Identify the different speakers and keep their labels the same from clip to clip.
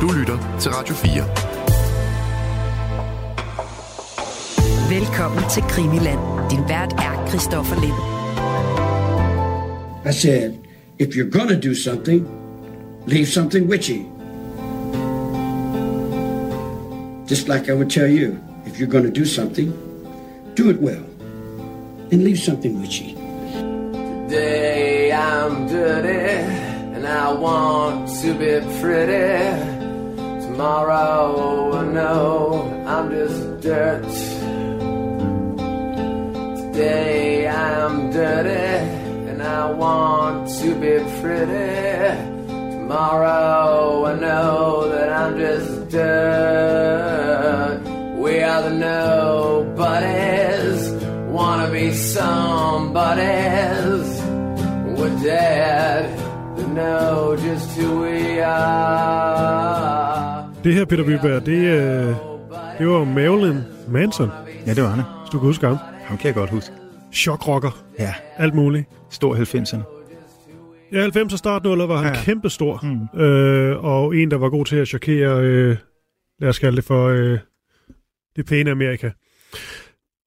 Speaker 1: Du lytter til Radio
Speaker 2: 4. Velkommen til Krimiland. Din vært er Christoffer Lind.
Speaker 3: I said, if you're gonna do something, leave something witchy. Just like I would tell you, if you're gonna do something, do it well. And leave something witchy.
Speaker 4: Today I'm dirty and I want to be pretty. Tomorrow oh, I know I'm just dirt. Today I'm dirty and I want to be pretty. Tomorrow oh, I know that I'm just dirt. We are the nobodies, wanna be somebodies. We're dead to know just who we are.
Speaker 5: Det her, Peter Byberg, det, øh, det var Marilyn Manson,
Speaker 6: Ja, det var han.
Speaker 5: hvis du kan huske ham.
Speaker 6: Ham kan jeg godt huske.
Speaker 5: Chokrocker,
Speaker 6: Ja,
Speaker 5: alt muligt.
Speaker 6: stor 90'erne.
Speaker 5: Ja, 90'er startnuller var han ja.
Speaker 6: Ja.
Speaker 5: kæmpestor, mm. øh, og en, der var god til at chokere, øh, lad os kalde det for øh, det pæne Amerika.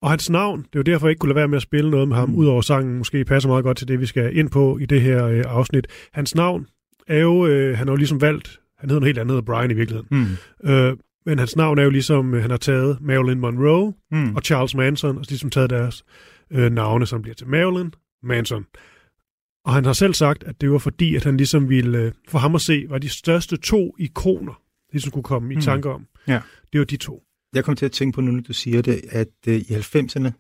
Speaker 5: Og hans navn, det er jo derfor, jeg ikke kunne lade være med at spille noget med ham, mm. udover sangen måske passer meget godt til det, vi skal ind på i det her øh, afsnit. Hans navn er jo, øh, han har jo ligesom valgt, han hedder noget helt andet, Brian i virkeligheden.
Speaker 6: Mm.
Speaker 5: Øh, men hans navn er jo ligesom, øh, han har taget Marilyn Monroe
Speaker 6: Mm.
Speaker 5: og Charles Manson, og ligesom taget deres øh, navne, som bliver til Marilyn Manson. Og han har selv sagt, at det var fordi, at han ligesom ville, øh, for ham at se, var de største to ikoner, ligesom kunne komme i
Speaker 6: Mm.
Speaker 5: tanke om.
Speaker 6: Ja.
Speaker 5: Det var de to.
Speaker 6: Jeg kom til at tænke på nu, når du siger det, at uh, i 90'erne,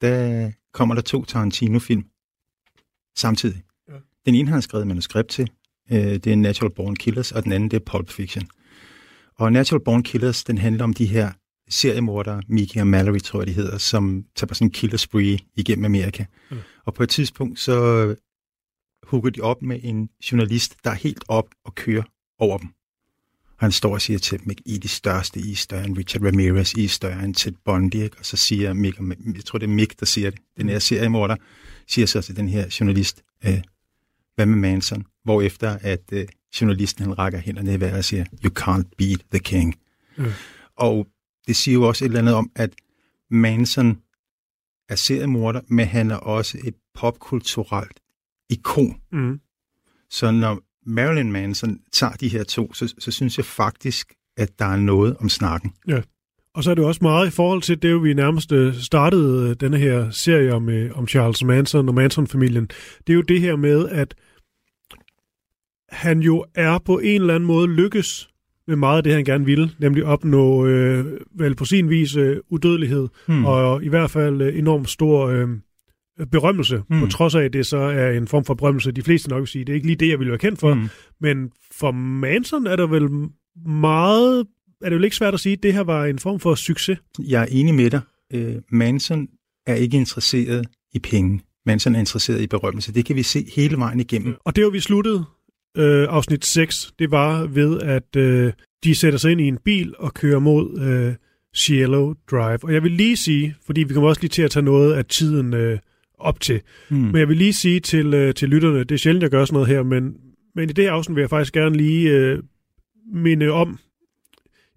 Speaker 6: der kommer der to Tarantino-film samtidig.
Speaker 5: Ja.
Speaker 6: Den ene har han skrevet manuskript til. Uh, det er Natural Born Killers, og den anden det er Pulp Fiction. Og Natural Born Killers, den handler om de her seriemordere, Mickey og Mallory, tror jeg de hedder, som tager på sådan en killer spree igennem Amerika.
Speaker 5: Ja.
Speaker 6: Og på et tidspunkt, så hugger de op med en journalist, der er helt op og kører over dem. Og han står og siger til dem, ikke, I er de største, I er større end Richard Ramirez, I er større end Ted Bundy, ikke? og så siger Mick, jeg tror det er Mick, der siger det, den her seriemorder, siger så til den her journalist, øh, hvad med Manson? Hvorefter at øh, journalisten han rækker hænderne i vejret og siger, you can't beat the king.
Speaker 5: Ja.
Speaker 6: Og det siger jo også et eller andet om, at Manson er seriemorder, men han er også et popkulturelt ikon.
Speaker 5: Mm.
Speaker 6: Så når Marilyn Manson tager de her to, så, så synes jeg faktisk, at der er noget om snakken.
Speaker 5: Og så er det også meget i forhold til det, vi nærmest øh, startede øh, denne her serie om, øh, om Charles Manson og Manson-familien. Det er jo det her med, at han jo er på en eller anden måde lykkes med meget af det, han gerne ville, nemlig opnå øh, vel på sin vis øh, udødelighed,
Speaker 6: Hmm.
Speaker 5: og i hvert fald øh, enormt stor øh, berømmelse, mm. På trods af, at det så er en form for berømmelse, de fleste nok vil sige. Det er ikke lige det, jeg ville være kendt for, mm. Men for Manson er der vel meget, er det vel ikke svært at sige, at det her var en form for succes.
Speaker 6: Jeg er enig med dig. Øh, Manson er ikke interesseret i penge. Manson er interesseret i berømmelse. Det kan vi se hele vejen igennem.
Speaker 5: Og det var vi sluttede øh, afsnit 6, det var ved, at øh, de sætter sig ind i en bil og kører mod øh, Cielo Drive. Og jeg vil lige sige, fordi vi kommer også lige til at tage noget af tiden øh, op til,
Speaker 6: Mm.
Speaker 5: men jeg vil lige sige til, øh, til lytterne, det er sjældent, jeg gør sådan noget her, men, men i det her afsnit vil jeg faktisk gerne lige øh, minde om,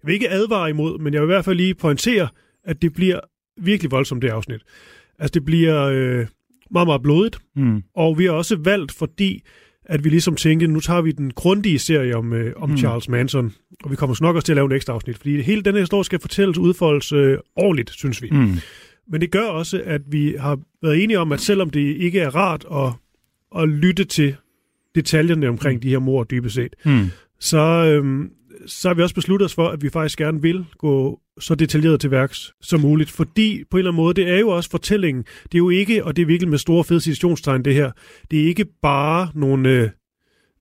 Speaker 5: jeg vil ikke advare imod, men jeg vil i hvert fald lige pointere, at det bliver virkelig voldsomt, det afsnit. Altså, det bliver øh, meget, meget blodigt,
Speaker 6: Mm.
Speaker 5: og vi har også valgt, fordi at vi ligesom tænkte, nu tager vi den grundige serie om, øh, om mm.
Speaker 6: Mm.
Speaker 5: Charles Manson, og vi kommer nok også til at lave en ekstra afsnit, fordi hele den her historie skal fortælles udfoldes øh, ordentligt, synes vi. Mm.
Speaker 6: Mm.
Speaker 5: Men det gør også, at vi har været enige om, at selvom det ikke er rart at, at lytte til detaljerne omkring de her mor dybest set,
Speaker 6: Mm.
Speaker 5: så, øhm, så har vi også besluttet os for, at vi faktisk gerne vil gå så detaljeret til værks som muligt. Fordi på en eller anden måde, det er jo også fortællingen. Det er jo ikke, og det er virkelig med store fede citationstegn det her, det er ikke bare nogle, øh,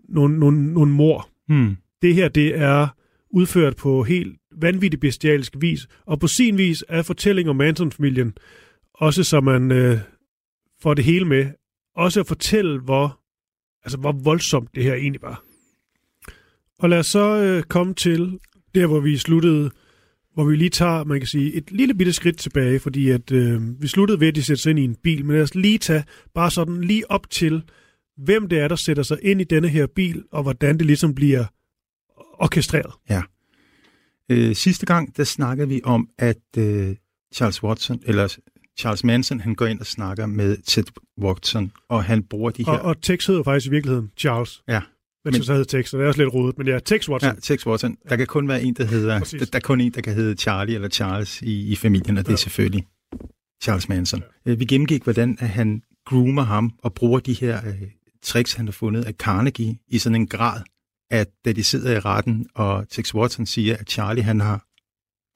Speaker 5: nogle, nogle, nogle mor.
Speaker 6: Mm.
Speaker 5: Det her, det er udført på helt vanvittig bestialsk vis, og på sin vis er fortællingen om Manson-familien, også så man øh, får det hele med, også at fortælle, hvor, altså, hvor voldsomt det her egentlig var. Og lad os så øh, komme til der, hvor vi sluttede, hvor vi lige tager, man kan sige, et lille bitte skridt tilbage, fordi at øh, vi sluttede ved, at de sætter sig ind i en bil, men lad os lige tage bare sådan lige op til, hvem det er, der sætter sig ind i denne her bil, og hvordan det ligesom bliver orkestreret.
Speaker 6: Ja. Øh, sidste gang, der snakkede vi om, at øh, Charles Watson, eller Charles Manson, han går ind og snakker med Ted Watson, og han bruger de her...
Speaker 5: Og, og Tex hedder faktisk i virkeligheden Charles.
Speaker 6: Ja.
Speaker 5: Men,
Speaker 6: Men-
Speaker 5: så hedder Tex, så det er også lidt rodet. Men ja, Tex Watson.
Speaker 6: Ja, Tex Watson. Der kan kun være en, der hedder...
Speaker 5: Præcis.
Speaker 6: Der, der er kun en, der kan hedde Charlie eller Charles i, i familien, og det er
Speaker 5: Ja.
Speaker 6: selvfølgelig Charles Manson. Ja. Vi gennemgik, hvordan at han groomer ham og bruger de her øh, tricks, han har fundet af Carnegie i sådan en grad, at da de sidder i retten, og Tex Watson siger, at Charlie han har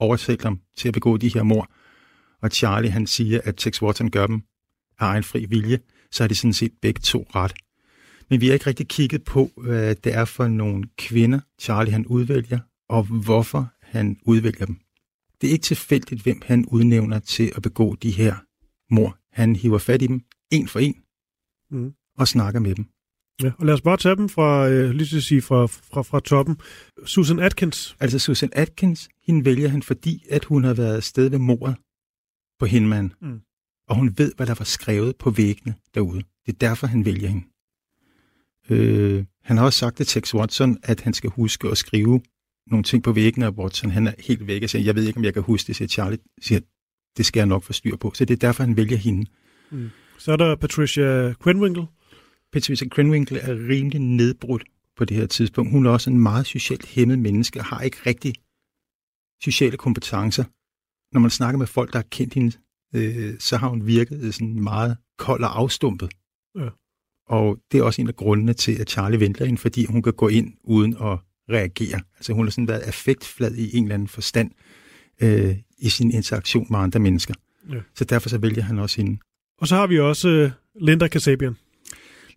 Speaker 6: overtalt ham til at begå de her mor, og Charlie han siger, at Tex Watson gør dem af egen fri vilje, så er de sådan set begge to ret. Men vi har ikke rigtig kigget på, hvad det er for nogle kvinder, Charlie han udvælger, og hvorfor han udvælger dem. Det er ikke tilfældigt, hvem han udnævner til at begå de her mor. Han hiver fat i dem, en for en,
Speaker 5: Mm.
Speaker 6: og snakker med dem.
Speaker 5: Ja, og lad os bare tage dem fra, øh, lige til sige, fra, fra, fra toppen. Susan Atkins.
Speaker 6: Altså Susan Atkins, hende vælger han, fordi at hun har været afsted ved mordet på Hinman.
Speaker 5: Mm.
Speaker 6: Og hun ved, hvad der var skrevet på væggene derude. Det er derfor, han vælger hende. Øh, han har også sagt til Tex Watson, at han skal huske at skrive nogle ting på væggene, og Watson han er helt væk og siger, jeg ved ikke, om jeg kan huske det, siger Charlie. Siger, det skal jeg nok få styr på. Så det er derfor, han vælger hende.
Speaker 5: Så er der Patricia Quenwinkle.
Speaker 6: Patricia Krenwinkel er rimelig nedbrudt på det her tidspunkt. Hun er også en meget socialt hæmmet menneske, og har ikke rigtig sociale kompetencer. Når man snakker med folk, der har kendt hende, øh, så har hun virket sådan meget kold og afstumpet.
Speaker 5: Ja.
Speaker 6: Og det er også en af grundene til, at Charlie venter hende, fordi hun kan gå ind uden at reagere. Altså hun har sådan været affektflad i en eller anden forstand øh, i sin interaktion med andre mennesker.
Speaker 5: Ja.
Speaker 6: Så derfor så vælger han også hende.
Speaker 5: Og så har vi også øh, Linda Kasabian.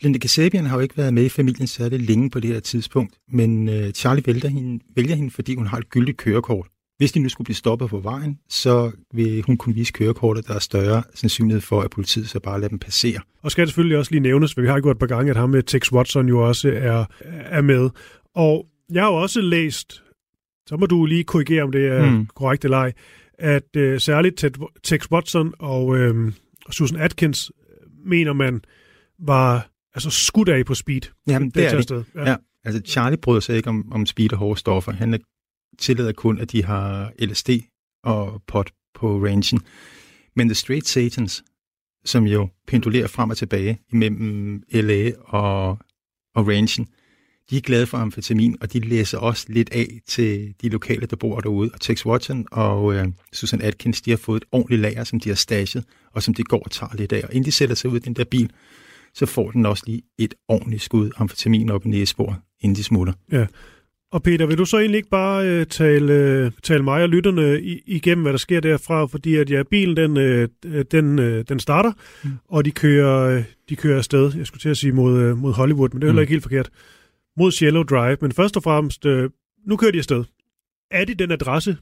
Speaker 6: Linda Kasabian har jo ikke været med i familien særlig længe på det her tidspunkt, men øh, Charlie vælger hende, vælger hende, fordi hun har et gyldigt kørekort. Hvis de nu skulle blive stoppet på vejen, så vil hun kunne vise kørekortet, der er større sandsynlighed for, at politiet så bare lader dem passere.
Speaker 5: Og skal det selvfølgelig også lige nævnes, for vi har gjort et par gange, at ham med Tex Watson jo også er, er med. Og jeg har jo også læst, så må du lige korrigere, om det er mm. Korrekt eller ej, at øh, særligt Ted, Tex Watson og øh, Susan Atkins øh, mener man var altså skudt af på speed.
Speaker 6: Jamen, det er
Speaker 5: tager
Speaker 6: det. Ja. ja. Altså, Charlie bryder sig ikke om, om speed og hårde stoffer. Han er tillader kun, at de har LSD og pot på rangen. Men The Straight Satans, som jo pendulerer frem og tilbage imellem LA og, og rangen, de er glade for amfetamin, og de læser også lidt af til de lokale, der bor derude. Og Tex Watson og øh, Susan Atkins, de har fået et ordentligt lager, som de har stashet, og som de går og tager lidt af. Og inden de sætter sig ud i den der bil, så får den også lige et ordentligt skud amfetamin op i næsebordet, inden de smutter.
Speaker 5: Og Peter, vil du så egentlig ikke bare øh, tale, øh, tale mig og lytterne i, igennem, hvad der sker derfra? Fordi at ja, bilen den, øh, den, øh, den starter, mm. og de kører, øh, de kører afsted. Jeg skulle til at sige mod, øh, mod Hollywood, men det er heller
Speaker 6: Mm.
Speaker 5: ikke helt forkert. Mod Shallow Drive. Men først og fremmest, øh, nu kører de afsted. Er det den adresse,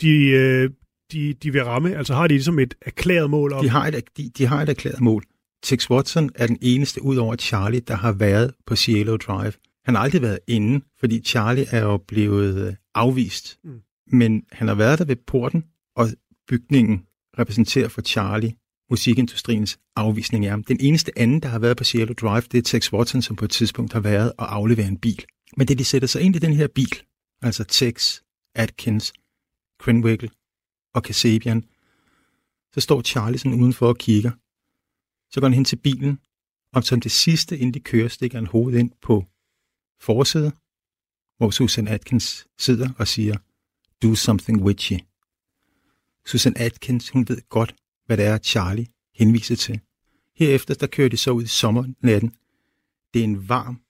Speaker 5: de, øh, de, de vil ramme? Altså har de ligesom et erklæret mål om?
Speaker 6: De har, et, de, de har et erklæret mål. Tex Watson er den eneste ud over Charlie, der har været på Cielo Drive. Han har aldrig været inde, fordi Charlie er jo blevet øh, afvist.
Speaker 5: Mm.
Speaker 6: Men han har været der ved porten, og bygningen repræsenterer for Charlie musikindustriens afvisning af ham. Den eneste anden, der har været på Cielo Drive, det er Tex Watson, som på et tidspunkt har været og afleveret en bil. Men da de sætter sig ind i den her bil, altså Tex, Atkins, Krenwinkel og Kasabian, så står Charlie sådan udenfor og kigger. Så går han hen til bilen, og som det sidste, inden de kører, stikker han hovedet ind på forsædet, hvor Susan Atkins sidder og siger, do something witchy. Susan Atkins, hun ved godt, hvad det er, Charlie henviser til. Herefter, der kører de så ud i sommernatten. Det er en varm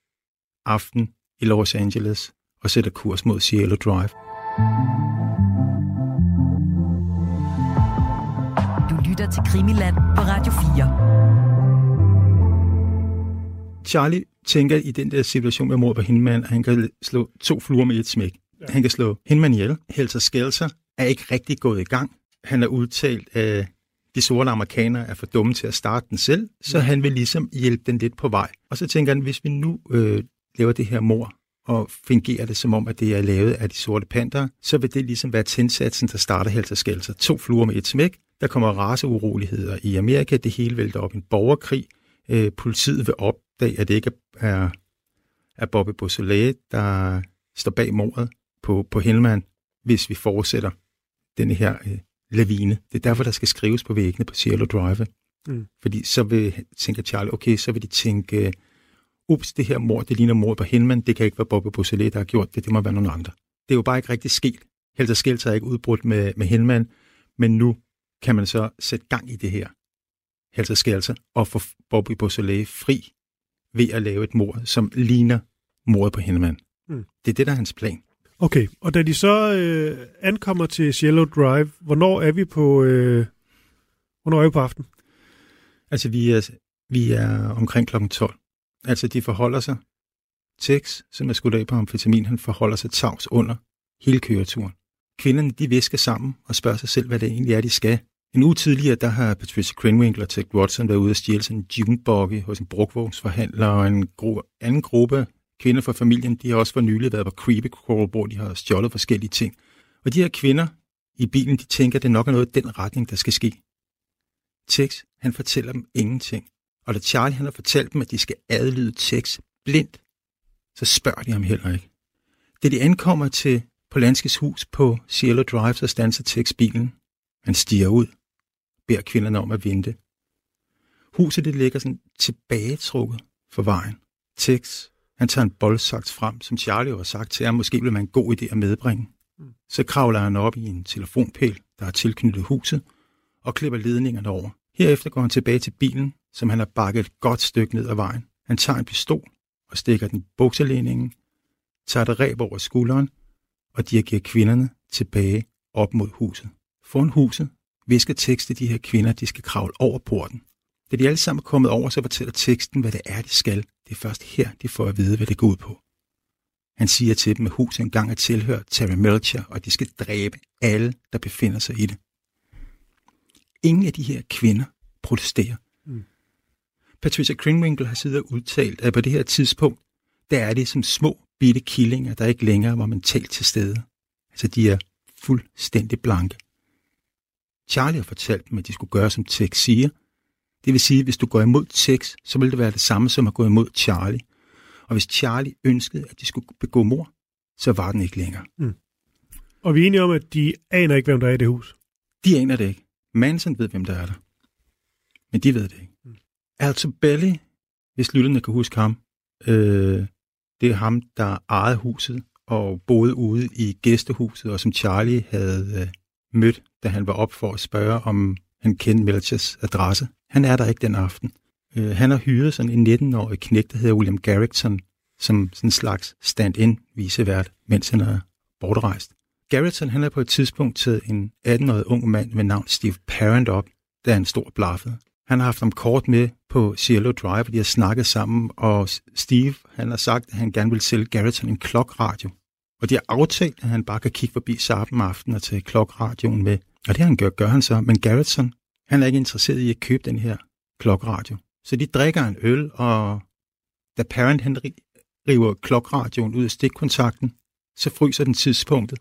Speaker 6: aften i Los Angeles og sætter kurs mod Cielo Drive.
Speaker 2: Du lytter til Krimiland på Radio 4.
Speaker 6: Charlie tænker i den der situation med mor på Hinman, at han kan slå to fluer med et smæk. Ja. Han kan slå Hinman ihjel. Helter Skelter er ikke rigtig gået i gang. Han er udtalt, at de sorte amerikanere er for dumme til at starte den selv, så han vil ligesom hjælpe den lidt på vej. Og så tænker han, hvis vi nu øh, laver det her mor og fungerer det som om, at det er lavet af de sorte panter, så vil det ligesom være tændsatsen, der starter Helter Skelter. To fluer med et smæk. Der kommer raceuroligheder i Amerika. Det hele vælter op i en borgerkrig. Øh, politiet vil opdage, at det ikke er, er Bobby Beausoleil, der står bag mordet på, på Hellman. hvis vi fortsætter denne her øh, lavine. Det er derfor, der skal skrives på væggene på Cielo Drive.
Speaker 5: Mm.
Speaker 6: Fordi så vil, tænker Charlie, okay, så vil de tænke, ups, det her mor, det ligner mor på Hindman, det kan ikke være Bobby Beausoleil, der har gjort det, det må være nogen andre. Det er jo bare ikke rigtig sket. Helter Skelter er ikke udbrudt med, med Hindman, men nu kan man så sætte gang i det her Helter Skelter og få Bobby Beausoleil fri ved at lave et mor, som ligner mordet på Hindman.
Speaker 5: Mm.
Speaker 6: Det er det, der er hans plan.
Speaker 5: Okay, og da de så øh, ankommer til Cielo Drive, hvornår er vi på, øh, hvornår er vi på aften?
Speaker 6: Altså, vi er, vi er omkring klokken 12. Altså, de forholder sig. Tex, som er skudt af på amfetamin, han forholder sig tavs under hele køreturen. Kvinderne, de visker sammen og spørger sig selv, hvad det egentlig er, de skal. En uge tidligere, der har Patricia Krenwinkle og Ted Watson været ude og stjæle sådan en junebuggy hos en brugvognsforhandler, og en gru- anden gruppe kvinder fra familien, de har også for nylig været på Creepy Crawl, hvor de har stjålet forskellige ting. Og de her kvinder i bilen, de tænker, at det nok er noget i den retning, der skal ske. Tex, han fortæller dem ingenting. Og da Charlie han har fortalt dem, at de skal adlyde Tex blindt, så spørger de ham heller ikke. Da de ankommer til Polanskis hus på Cielo Drive, så standser Tex bilen. Han stiger ud, beder kvinderne om at vente. Huset det ligger sådan tilbagetrukket for vejen. Tex, han tager en boldsaks frem, som Charlie har sagt til ham, måske vil man en god idé at medbringe. Så kravler han op i en telefonpæl, der er tilknyttet huset, og klipper ledningerne over. Herefter går han tilbage til bilen, som han har bakket et godt stykke ned ad vejen. Han tager en pistol og stikker den i bukselæningen, tager det ræb over skulderen og dirigerer kvinderne tilbage op mod huset. Foran huset visker tekst til de her kvinder, de skal kravle over porten. Da de alle sammen er kommet over, så fortæller teksten, hvad det er, de skal. Det er først her, de får at vide, hvad det går ud på. Han siger til dem, at huset engang er tilhørt Terry Melcher, og de skal dræbe alle, der befinder sig i det. Ingen af de her kvinder protesterer. Mm. Patricia Krenwinkle har siddet og udtalt, at på det her tidspunkt, der er det som små bitte killinger, der ikke længere var mentalt til stede. Altså, de er fuldstændig blanke. Charlie har fortalt dem, at de skulle gøre, som Tex siger. Det vil sige, at hvis du går imod Tex, så vil det være det samme som at gå imod Charlie. Og hvis Charlie ønskede, at de skulle begå mor, så var den ikke længere.
Speaker 5: Og vi er enige om, at de aner ikke, hvem der er i det hus.
Speaker 6: De aner det ikke. Manson ved, hvem der er der. Men de ved det ikke. Mm. Altså Belly, hvis lytterne kan huske ham, øh, det er ham, der ejede huset og boede ude i gæstehuset, og som Charlie havde øh, mødt, da han var op for at spørge, om han kendte Melchers adresse. Han er der ikke den aften. Øh, han har hyret sådan en 19-årig knægt, der hedder William Garrickson, som sådan en slags stand-in visevært, mens han er bortrejst. Garrison han er på et tidspunkt til en 18-årig ung mand med navn Steve Parent op, der er en stor blaffet. Han har haft ham kort med på Cielo Drive, og de har snakket sammen, og Steve han har sagt, at han gerne vil sælge Garrison en klokradio. Og de har aftalt, at han bare kan kigge forbi sammen aften og tage klokradioen med. Og det han gør, gør han så. Men Garrison, han er ikke interesseret i at købe den her klokradio. Så de drikker en øl, og da Parent han river klokradioen ud af stikkontakten, så fryser den tidspunktet.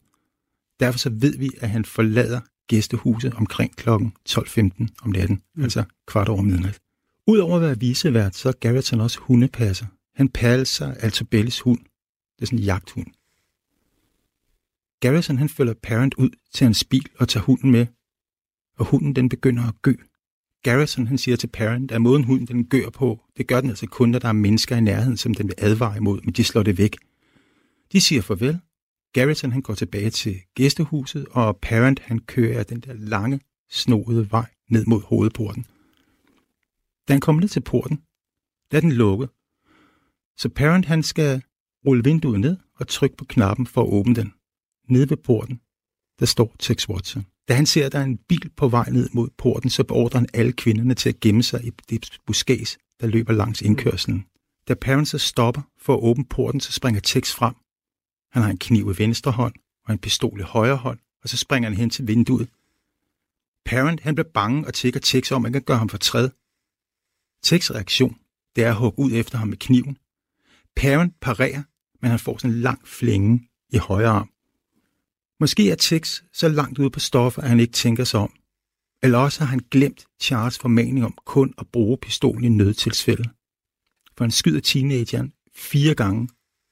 Speaker 6: Derfor så ved vi, at han forlader gæstehuset omkring kl. 12.15 om natten, mm. altså kvart over midnat. Udover at være visevært, så er Garrettson også hundepasser. Han passer Altobellis hund. Det er sådan en jagthund. Garrison han følger Parent ud til hans bil og tager hunden med, og hunden den begynder at gø. Garrison han siger til Parent, at måden hunden den gør på, det gør den altså kun, når der er mennesker i nærheden, som den vil advare imod, men de slår det væk. De siger farvel. Garrison han går tilbage til gæstehuset, og Parent han kører den der lange, snoede vej ned mod hovedporten. Da han kommer ned til porten, der er den lukket. Så Parent han skal rulle vinduet ned og trykke på knappen for at åbne den. Nede ved porten, der står Tex Watson. Da han ser, at der er en bil på vej ned mod porten, så beordrer han alle kvinderne til at gemme sig i det buskæs, der løber langs indkørslen. Da Parent stopper for at åbne porten, så springer Tex frem. Han har en kniv i venstre hånd og en pistol i højre hånd, og så springer han hen til vinduet. Parent han bliver bange og tækker Tex om, at han kan gøre ham for træd. Tex reaktion, det er at hugge ud efter ham med kniven. Parent parerer, men han får sådan en lang flænge i højre arm. Måske er Tex så langt ude på stoffer, at han ikke tænker sig om. Eller også har han glemt Charles formaning om kun at bruge pistolen i nødtilfælde. For han skyder teenageren fire gange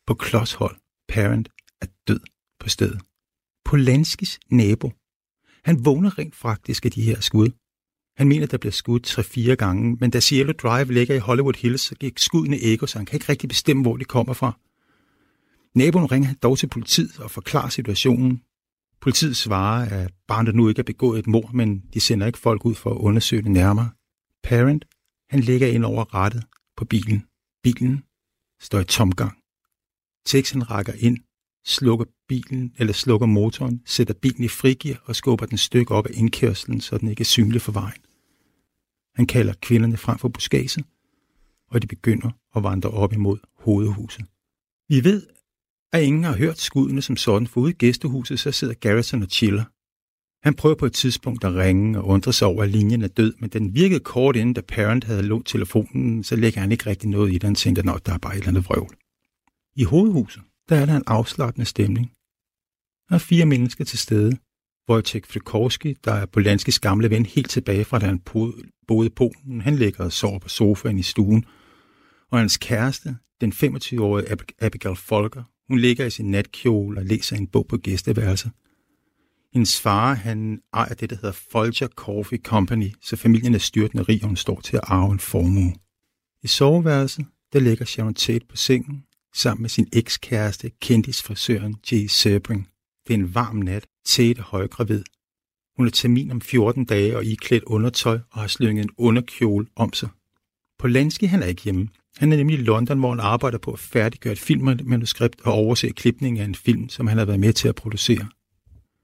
Speaker 6: på klodshold. Parent er død på stedet. Polanskis nabo, han vågner rent faktisk af de her skud. Han mener, der bliver skudt 3-4 gange, men da Cielo Drive ligger i Hollywood Hills, så gik skuddene ikke, så han kan ikke rigtig bestemme, hvor de kommer fra. Naboen ringer dog til politiet og forklarer situationen. Politiet svarer, at barnet nu ikke er begået et mord, men de sender ikke folk ud for at undersøge det nærmere. Parent, han ligger ind over rattet på bilen. Bilen står i tomgang. Tex han rækker ind, slukker bilen eller slukker motoren, sætter bilen i frigir og skubber den stykke op af indkørslen, så den ikke er synlig for vejen. Han kalder kvinderne frem for buskaget, og de begynder at vandre op imod hovedhuset. Vi ved, at ingen har hørt skuddene som sådan, for ude i gæstehuset så sidder Garrison og chiller. Han prøver på et tidspunkt at ringe og undre sig over, at linjen er død, men den virkede kort inden, da Parent havde lånt telefonen, så lægger han ikke rigtig noget i den, tænkte, at der er bare et eller andet vrøvl. I hovedhuset, der er der en afslappende stemning. Der er fire mennesker til stede. Wojciech Frikorski, der er Polanskis gamle ven helt tilbage fra da han boede i Polen. Han ligger og sover på sofaen i stuen. Og hans kæreste, den 25-årige Abigail Folker, hun ligger i sin natkjole og læser en bog på gæsteværelset. Hendes far, han ejer det, der hedder Folger Coffee Company, så familien er styrtende rig, og hun står til at arve en formue. I soveværelset, der ligger Sharon Tate på sengen, sammen med sin ekskæreste, kendisfrisøren Jay Sebring. Det er en varm nat. Tate er højgravid. Hun er termin om 14 dage og iklædt undertøj og har slynget en underkjole om sig. Polanski han er ikke hjemme. Han er nemlig i London, hvor han arbejder på at færdiggøre et filmmanuskript og overse klipningen af en film, som han har været med til at producere.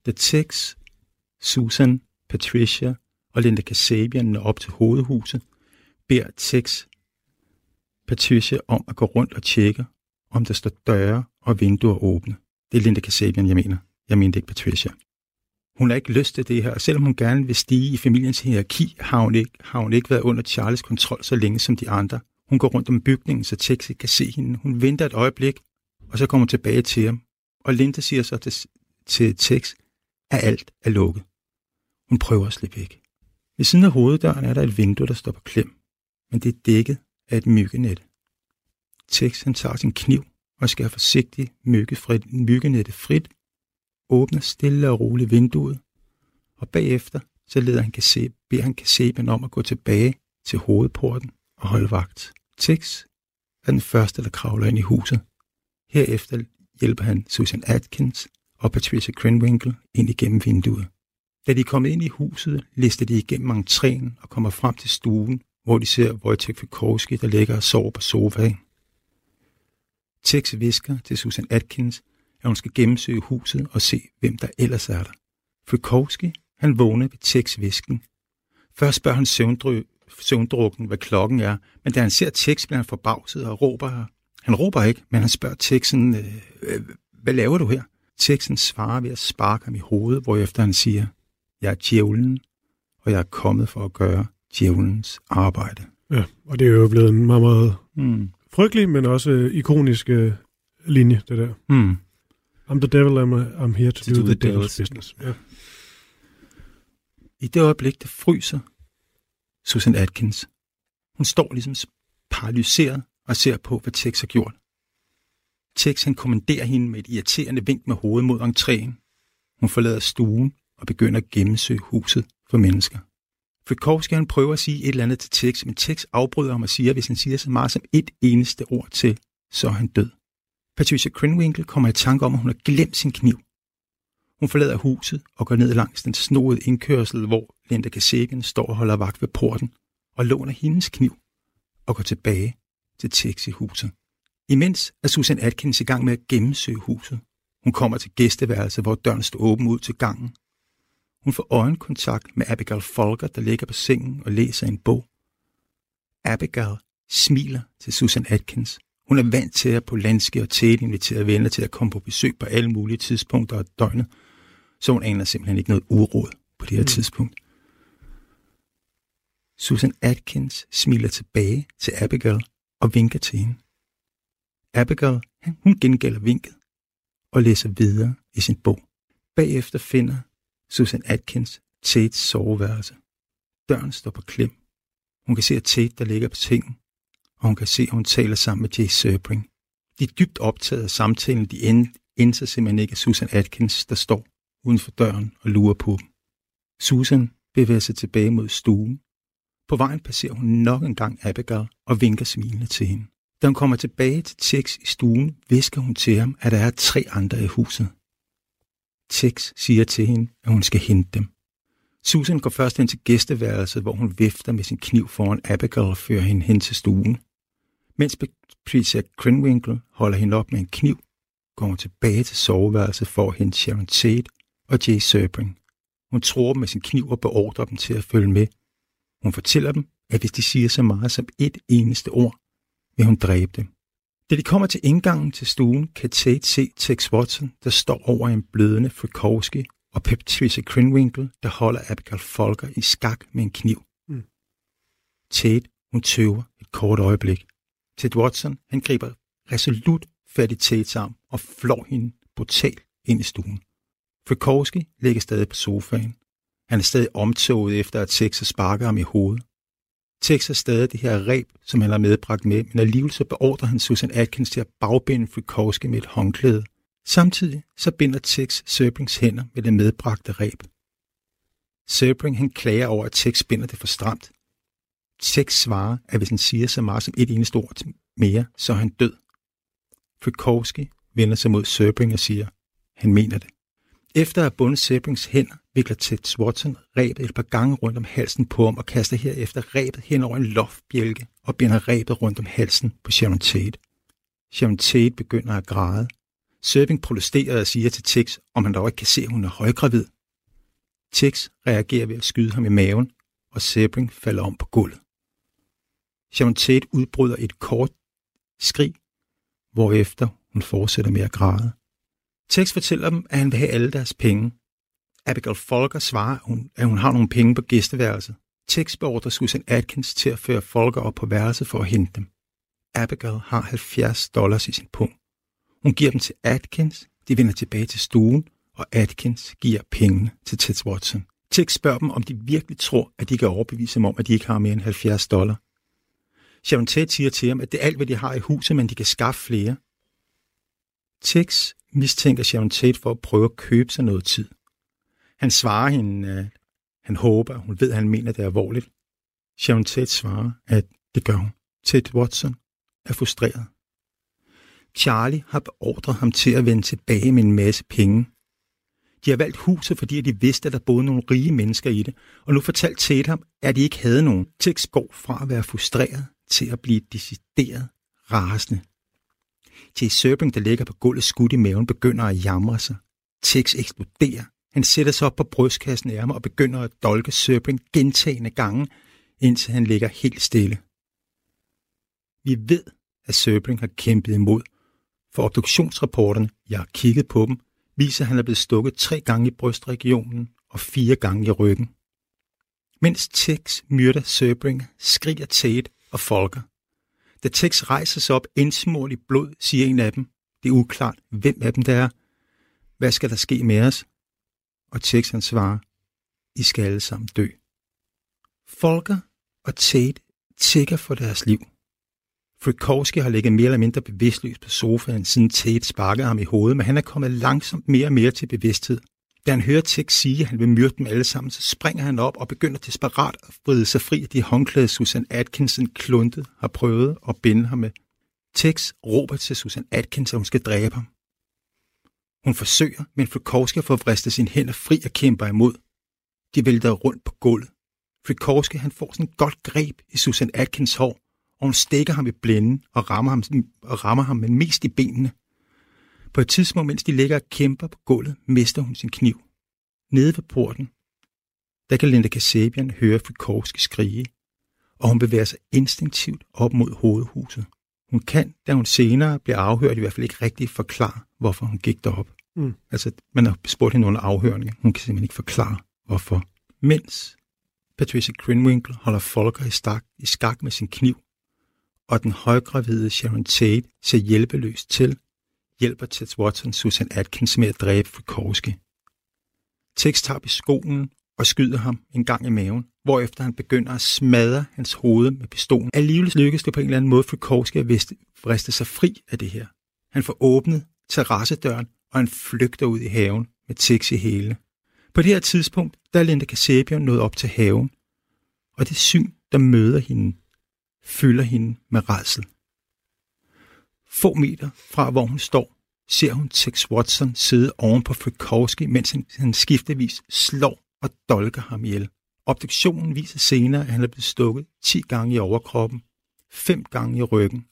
Speaker 6: The Tex, Susan, Patricia og Linda Kasabian når op til hovedhuset, beder Tex Patricia om at gå rundt og tjekke, om der står døre og vinduer åbne. Det er Linda Kasabian, jeg mener. Jeg mente ikke Patricia. Hun har ikke lyst til det her, og selvom hun gerne vil stige i familiens hierarki, har hun ikke, har hun ikke været under Charles kontrol så længe som de andre. Hun går rundt om bygningen, så Texi kan se hende. Hun venter et øjeblik, og så kommer hun tilbage til ham. Og Linda siger så til, til Tex, at alt er lukket. Hun prøver at slippe væk. Ved siden af hoveddøren er der et vindue, der står på klem, men det er dækket af et myggenet. Tex han tager sin kniv og skærer forsigtigt myggefrit, myggenettet frit, åbner stille og roligt vinduet, og bagefter så leder han Kaseb, beder han se om at gå tilbage til hovedporten og holde vagt. Tex er den første, der kravler ind i huset. Herefter hjælper han Susan Atkins og Patricia Krenwinkel ind igennem vinduet. Da de er kommet ind i huset, lister de igennem entréen og kommer frem til stuen, hvor de ser Wojtek Fikorski, der ligger og sover på sofaen. Tex visker til Susan Atkins, at hun skal gennemsøge huset og se, hvem der ellers er der. Fikorski, han vågner ved Tex visken. Først spørger han søvndrø, søvndrukken, hvad klokken er, men da han ser Tex, bliver han forbavset og råber. Han råber ikke, men han spørger Texen, øh, øh, hvad laver du her? Texen svarer ved at sparke ham i hovedet, hvorefter han siger, jeg er djævlen, og jeg er kommet for at gøre djævlens arbejde.
Speaker 5: Ja, og det er jo blevet en meget, meget
Speaker 6: Mm.
Speaker 5: frygtelig, men også øh, ikonisk linje, det der.
Speaker 6: Mm.
Speaker 5: I'm the devil, I'm, I'm here to,
Speaker 6: To
Speaker 5: do,
Speaker 6: do
Speaker 5: the,
Speaker 6: the
Speaker 5: devil's
Speaker 6: devil's
Speaker 5: business. Ja.
Speaker 6: I det øjeblik, der fryser Susan Atkins. Hun står ligesom paralyseret og ser på, hvad Tex har gjort. Tex han kommanderer hende med et irriterende vink med hovedet mod entréen. Hun forlader stuen og begynder at gennemsøge huset for mennesker. Frikorski han prøver at sige et eller andet til Tex, men Tex afbryder ham og siger, at hvis han siger så meget som et eneste ord til, så er han død. Patricia Krenwinkel kommer i tanke om, at hun har glemt sin kniv. Hun forlader huset og går ned langs den snoede indkørsel, hvor Linda Kasabian står og holder vagt ved porten og låner hendes kniv og går tilbage til Texi-huset. Imens er Susan Atkins i gang med at gennemsøge huset. Hun kommer til gæsteværelset, hvor døren står åben ud til gangen. Hun får øjenkontakt med Abigail Folker, der ligger på sengen og læser en bog. Abigail smiler til Susan Atkins. Hun er vant til at Polanski og Tate inviterer venner til at komme på besøg på alle mulige tidspunkter af døgnet, så hun aner simpelthen ikke noget uråd på det her mm. tidspunkt. Susan Atkins smiler tilbage til Abigail og vinker til hende. Abigail, hun gengælder vinket og læser videre i sin bog. Bagefter finder Susan Atkins Tates soveværelse. Døren står på klem. Hun kan se, at Tate, der ligger på sengen, og hun kan se, at hun taler sammen med Jay Sebring. De er dybt optaget af samtalen, de end, indser simpelthen ikke af Susan Atkins, der står uden for døren og lurer på dem. Susan bevæger sig tilbage mod stuen. På vejen passerer hun nok en gang Abigail og vinker smilende til hende. Da hun kommer tilbage til Tex i stuen, visker hun til ham, at der er tre andre i huset. Tex siger til hende, at hun skal hente dem. Susan går først ind til gæsteværelset, hvor hun vifter med sin kniv foran Abigail og fører hende hen til stuen. Mens Patricia Krenwinkle holder hende op med en kniv, går hun tilbage til soveværelset for at hente Sharon Tate og Jay Serping. Hun tror dem med sin kniv og beordrer dem til at følge med. Hun fortæller dem, at hvis de siger så meget som et eneste ord, vil hun dræbe dem. Da de kommer til indgangen til stuen, kan Tate se Tex Watson, der står over en blødende Frikowski, og Patricia Krenwinkel, der holder Abigail Folker i skak med en kniv.
Speaker 5: Mm.
Speaker 6: Tate, hun tøver et kort øjeblik. Ted Watson, han griber resolut fat i Tates arm og flår hende brutalt ind i stuen. Frikowski ligger stadig på sofaen. Han er stadig omtoget efter, at Texas sparker ham i hovedet. Tex har stadig det her reb, som han har medbragt med, men alligevel så beordrer han Susan Atkins til at bagbinde Frikowski med et håndklæde. Samtidig så binder Tex Serbrings hænder med det medbragte reb. Serbring han klager over, at Tex binder det for stramt. Tex svarer, at hvis han siger så meget som et eneste ord mere, så er han død. Frikowski vender sig mod Serbring og siger, han mener det. Efter at bundet Sebrings hænder, vikler Ted Watson rebet et par gange rundt om halsen på ham og kaster herefter rebet hen over en loftbjælke og binder rebet rundt om halsen på Sharon Tate. Sharon Tate begynder at græde. Serving protesterer og siger til Tex, om han dog ikke kan se, at hun er højgravid. Tex reagerer ved at skyde ham i maven, og Sebring falder om på gulvet. Sharon Tate udbryder et kort skrig, hvorefter hun fortsætter med at græde. Tex fortæller dem, at han vil have alle deres penge. Abigail Folker svarer, at hun, at hun har nogle penge på gæsteværelset. Tex beordrer Susan Atkins til at føre Folker op på værelset for at hente dem. Abigail har 70 dollars i sin pung. Hun giver dem til Atkins, de vender tilbage til stuen, og Atkins giver pengene til Ted Watson. Tex spørger dem, om de virkelig tror, at de kan overbevise dem om, at de ikke har mere end 70 dollar. Sharon Tate siger til ham, at det er alt, hvad de har i huset, men de kan skaffe flere. Tex mistænker Sharon Tate for at prøve at købe sig noget tid. Han svarer hende, at han håber, at hun ved, at han mener, at det er alvorligt. Sharon Tate svarer, at det gør hun. Tate Watson er frustreret. Charlie har beordret ham til at vende tilbage med en masse penge. De har valgt huset, fordi de vidste, at der boede nogle rige mennesker i det, og nu fortalte Tate ham, at de ikke havde nogen. Tex går fra at være frustreret til at blive decideret rasende. Jay Serping, der ligger på gulvet skudt i maven, begynder at jamre sig. Tex eksploderer. Han sætter sig op på brystkassen af ham og begynder at dolke Serping gentagende gange, indtil han ligger helt stille. Vi ved, at Serping har kæmpet imod, for obduktionsrapporterne, jeg har kigget på dem, viser, at han er blevet stukket tre gange i brystregionen og fire gange i ryggen. Mens Tex myrder Serping, skriger Tate og Folker. Da Tex rejser sig op indsmål i blod, siger en af dem, det er uklart, hvem af dem det er. Hvad skal der ske med os? Og Tex han svarer, I skal alle sammen dø. Folker og Tate tigger for deres liv. Frikowski har ligget mere eller mindre bevidstløs på sofaen, siden Tate sparkede ham i hovedet, men han er kommet langsomt mere og mere til bevidsthed. Da han hører Tex sige, at han vil myrde dem alle sammen, så springer han op og begynder desperat at vride sig fri af de håndklæder, Susan Atkinson kluntet har prøvet at binde ham med. Tex råber til Susan Atkins, at hun skal dræbe ham. Hun forsøger, men Frikowski får vristet sine hænder fri og kæmper imod. De vælter rundt på gulvet. Frikowski han får sådan et godt greb i Susan Atkins hår, og hun stikker ham i blænden og rammer ham, og rammer ham men mest i benene. På et tidspunkt, mens de ligger og kæmper på gulvet, mister hun sin kniv. Nede ved porten, der kan Linda Kasabian høre Frikowski skrige, og hun bevæger sig instinktivt op mod hovedhuset. Hun kan, da hun senere bliver afhørt, i hvert fald ikke rigtig forklare, hvorfor hun gik derop.
Speaker 5: Mm.
Speaker 6: Altså, man har spurgt hende under afhøringen. Hun kan simpelthen ikke forklare, hvorfor. Mens Patricia Krenwinkel holder Folker i, stak, i skak med sin kniv, og den højgravide Sharon Tate ser hjælpeløst til, hjælper Ted Watson Susan Atkins med at dræbe Frikowski. Tex tager i skolen og skyder ham en gang i maven, hvorefter han begynder at smadre hans hoved med pistolen. Alligevel lykkes det på en eller anden måde Frikowski at vriste sig fri af det her. Han får åbnet terrassedøren, og han flygter ud i haven med Tex i hele. På det her tidspunkt, der er Linda Kasabian nået op til haven, og det syn, der møder hende, fylder hende med redsel. Få meter fra, hvor hun står, ser hun Tex Watson sidde oven på Frykowski, mens han, han skiftevis slår og dolker ham ihjel. Obduktionen viser senere, at han er blevet stukket 10 gange i overkroppen, 5 gange i ryggen,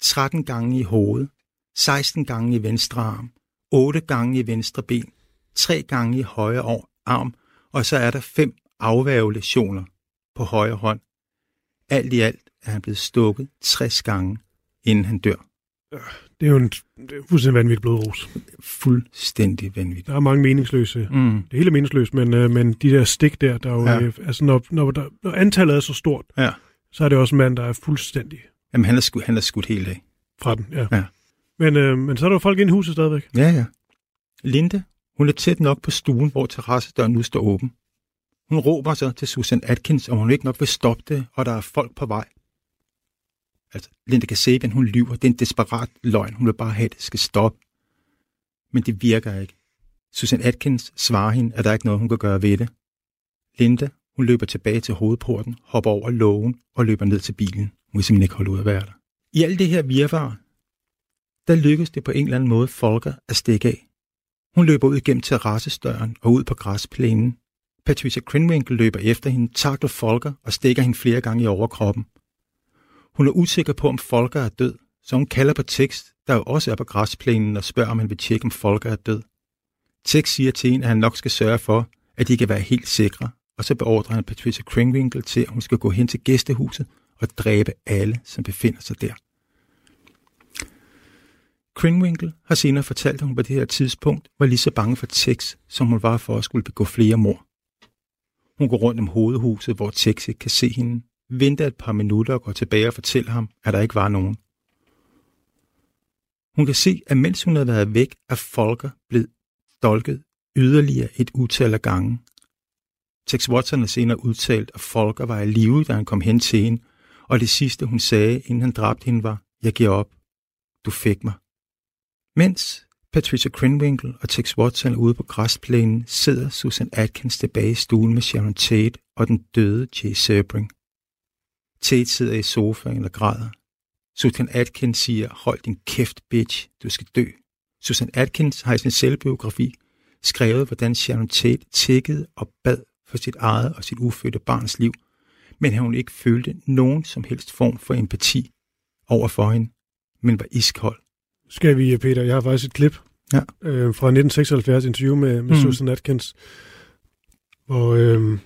Speaker 6: 13 gange i hovedet, 16 gange i venstre arm, 8 gange i venstre ben, 3 gange i højre arm, og så er der 5 afværgelesioner på højre hånd. Alt i alt er han blevet stukket 60 gange, inden han dør.
Speaker 5: Det er jo en, det er fuldstændig vanvittig blodrus.
Speaker 6: Fuldstændig vanvittigt.
Speaker 5: Der er mange meningsløse.
Speaker 6: Mm.
Speaker 5: Det hele er meningsløst, men, øh, men de der stik der, der er jo,
Speaker 6: Ja.
Speaker 5: øh, altså når, når, der, når antallet er så stort,
Speaker 6: Ja.
Speaker 5: så er det også en mand, der er fuldstændig
Speaker 6: Jamen, han er, skudt, han er skudt helt af.
Speaker 5: fra den. Ja.
Speaker 6: Ja.
Speaker 5: Men, øh, men så er der jo folk inde i huset stadigvæk.
Speaker 6: Ja, ja. Linde, hun er tæt nok på stuen, hvor terrassedøren nu står åben. Hun råber så til Susan Atkins, om hun ikke nok vil stoppe det, og der er folk på vej. Altså, Linda Kasabian, hun lyver. Det er en desperat løgn. Hun vil bare have, at det skal stoppe. Men det virker ikke. Susan Atkins svarer hende, at der er ikke noget, hun kan gøre ved det. Linda, hun løber tilbage til hovedporten, hopper over lågen og løber ned til bilen. Hun vil simpelthen ikke holde ud at være der. I alt det her virvar, der lykkes det på en eller anden måde Folker at stikke af. Hun løber ud gennem terrassestøren og ud på græsplænen. Patricia Krenwinkel løber efter hende, takler Folker og stikker hende flere gange i overkroppen. Hun er usikker på, om Folker er død, så hun kalder på Tex, der jo også er på græsplænen, og spørger, om han vil tjekke, om Folker er død. Tex siger til hende, at han nok skal sørge for, at de kan være helt sikre, og så beordrer han Patricia Kringwinkle til, at hun skal gå hen til gæstehuset og dræbe alle, som befinder sig der. Kringwinkle har senere fortalt, at hun på det her tidspunkt var lige så bange for Tex, som hun var for at skulle begå flere mord. Hun går rundt om hovedhuset, hvor Tex ikke kan se hende, venter et par minutter og går tilbage og fortæller ham, at der ikke var nogen. Hun kan se, at mens hun havde været væk, er Folker blevet dolket yderligere et utal af gange. Tex Watson har senere udtalt, at Folker var i live, da han kom hen til hende, og det sidste, hun sagde, inden han dræbte hende, var, jeg giver op. Du fik mig. Mens Patricia Krenwinkel og Tex Watson er ude på græsplænen, sidder Susan Atkins tilbage i stuen med Sharon Tate og den døde Jay Sebring. Tate sidder i sofaen og græder. Susan Atkins siger, hold din kæft, bitch, du skal dø. Susan Atkins har i sin selvbiografi skrevet, hvordan Sharon Tate tækkede og bad for sit eget og sit ufødte barns liv, men hun ikke følte nogen som helst form for empati over for hende, men var iskold.
Speaker 5: Skal vi, Peter? Jeg har faktisk et klip
Speaker 6: Ja.
Speaker 5: øh, fra 1976 interview med, med
Speaker 6: Mm.
Speaker 5: mm. Susan Atkins, hvor øh,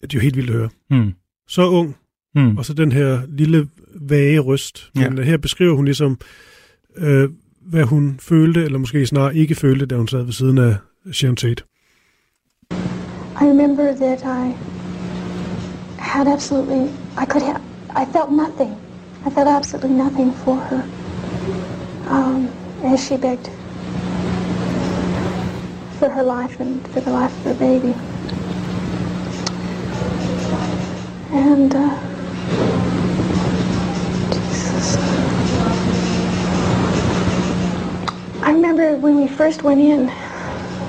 Speaker 5: det er jo helt vildt at høre.
Speaker 6: Hmm.
Speaker 5: Så ung,
Speaker 6: Hmm.
Speaker 5: og så den her lille vage røst.
Speaker 6: Ja.
Speaker 5: Men øh, her beskriver hun ligesom, øh, hvad hun følte, eller måske snarere ikke følte, da hun sad ved siden af Sharon Tate.
Speaker 1: I remember that I had absolutely, I could have, I felt nothing. I felt absolutely nothing for her um, as she begged for her life and for the life of her baby. And, uh, Jesus. I remember when we first went in,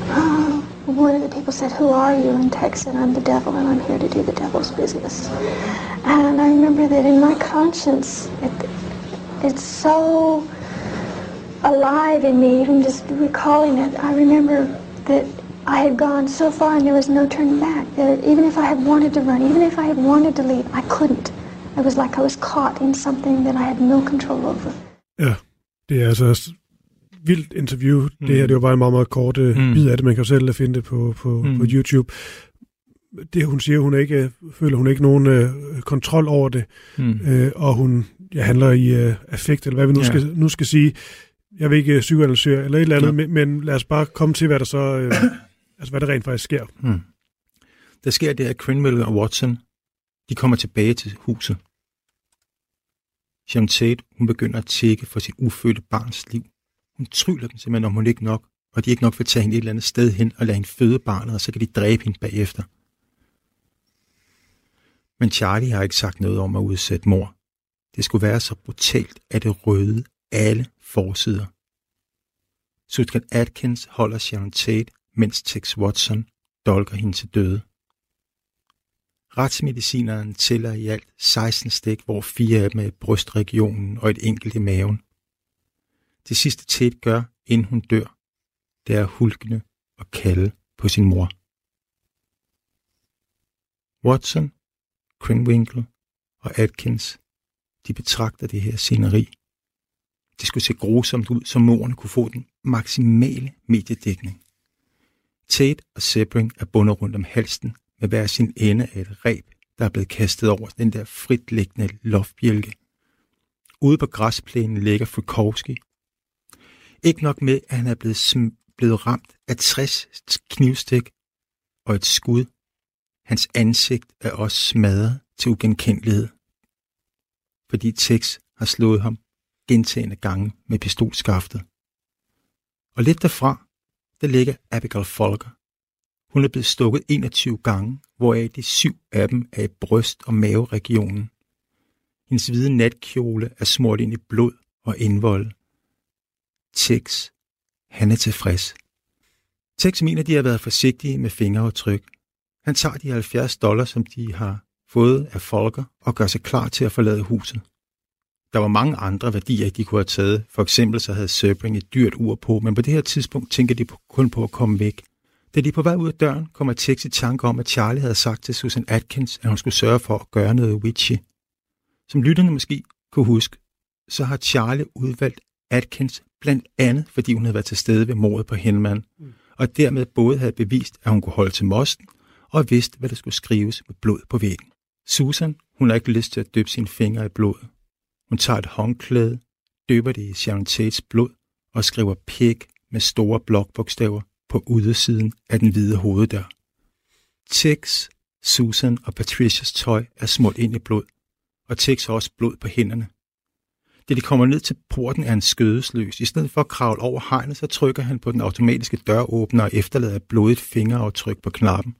Speaker 1: uh, one of the people said, Who are you? And Tex said, I'm the devil and I'm here to do the devil's business. And I remember that in my conscience, it, it's so alive in me, even just recalling it. I remember that I had gone so far and there was no turning back. That even if I had wanted to run, even if I had wanted to leave, I couldn't. It was like I was caught in something that I had no control over.
Speaker 5: Ja, det er altså et vildt interview. Mm. Det her, det var bare en meget, meget kort øh,
Speaker 6: Mm.
Speaker 5: mm. bid af det. Man kan jo selv finde det på, på,
Speaker 6: Mm.
Speaker 5: mm. på YouTube. Det, hun siger, hun er ikke, føler hun ikke nogen øh, kontrol over det,
Speaker 6: Hmm.
Speaker 5: øh, og hun ja, handler i øh, affekt, eller hvad vi nu,
Speaker 6: Ja.
Speaker 5: ja. skal, nu skal sige. Jeg vil ikke øh, psykoanalysere eller et eller andet,
Speaker 6: Ja.
Speaker 5: men, men lad os bare komme til, hvad der så, øh, altså hvad der rent faktisk sker.
Speaker 6: Hmm. Der sker det, at Crenwell og Watson, de kommer tilbage til huset. Sharon Tate, hun begynder at tække for sit ufødte barns liv. Hun tryller dem simpelthen, om hun ikke nok, og de ikke nok vil tage hende et eller andet sted hen og lade hende føde barnet, og så kan de dræbe hende bagefter. Men Charlie har ikke sagt noget om at udsætte mor. Det skulle være så brutalt, at det røde alle forsider. Susan Atkins holder Sharon Tate, mens Tex Watson dolker hende til døde. Retsmedicineren tæller i alt 16 stik, hvor fire af dem er i brystregionen og et enkelt i maven. Det sidste tæt gør, inden hun dør, det er hulkende og kalde på sin mor. Watson, Krenwinkle og Atkins, de betragter det her sceneri. Det skulle se grusomt ud, så morerne kunne få den maksimale mediedækning. Tate og Sebring er bundet rundt om halsen med hver sin ende af et reb, der er blevet kastet over den der fritliggende loftbjælke. Ude på græsplænen ligger Frukowski. Ikke nok med, at han er blevet, sm- blevet ramt af 60 knivstik og et skud. Hans ansigt er også smadret til ugenkendelighed, fordi Tex har slået ham gentagende gange med pistolskaftet. Og lidt derfra, der ligger Abigail Folker. Hun er blevet stukket 21 gange, hvoraf de syv af dem er i bryst- og maveregionen. Hendes hvide natkjole er smurt ind i blod og indvold. Tex, han er tilfreds. Tex mener, de har været forsigtige med fingeraftryk. Han tager de 70 dollars, som de har fået af Folker, og gør sig klar til at forlade huset. Der var mange andre værdier, de kunne have taget. For eksempel så havde Sebring et dyrt ur på, men på det her tidspunkt tænker de kun på at komme væk. Da de er på vej ud af døren, kommer Tex i tanke om, at Charlie havde sagt til Susan Atkins, at hun skulle sørge for at gøre noget witchy. Som lytterne måske kunne huske, så har Charlie udvalgt Atkins blandt andet, fordi hun havde været til stede ved mordet på Henman, mm. og dermed både havde bevist, at hun kunne holde til mosten, og vidste, hvad der skulle skrives med blod på væggen. Susan, hun har ikke lyst til at døbe sine fingre i blodet. Hun tager et håndklæde, døber det i Sharon blod og skriver pig med store blokbogstaver på udersiden af den hvide hoveddør. Tex, Susan og Patricias tøj er smurt ind i blod, og Tex har også blod på hænderne. Da de kommer ned til porten, er han skødesløs. I stedet for at kravle over hegnet, så trykker han på den automatiske døråbner og efterlader et blodigt fingeraftryk på knappen.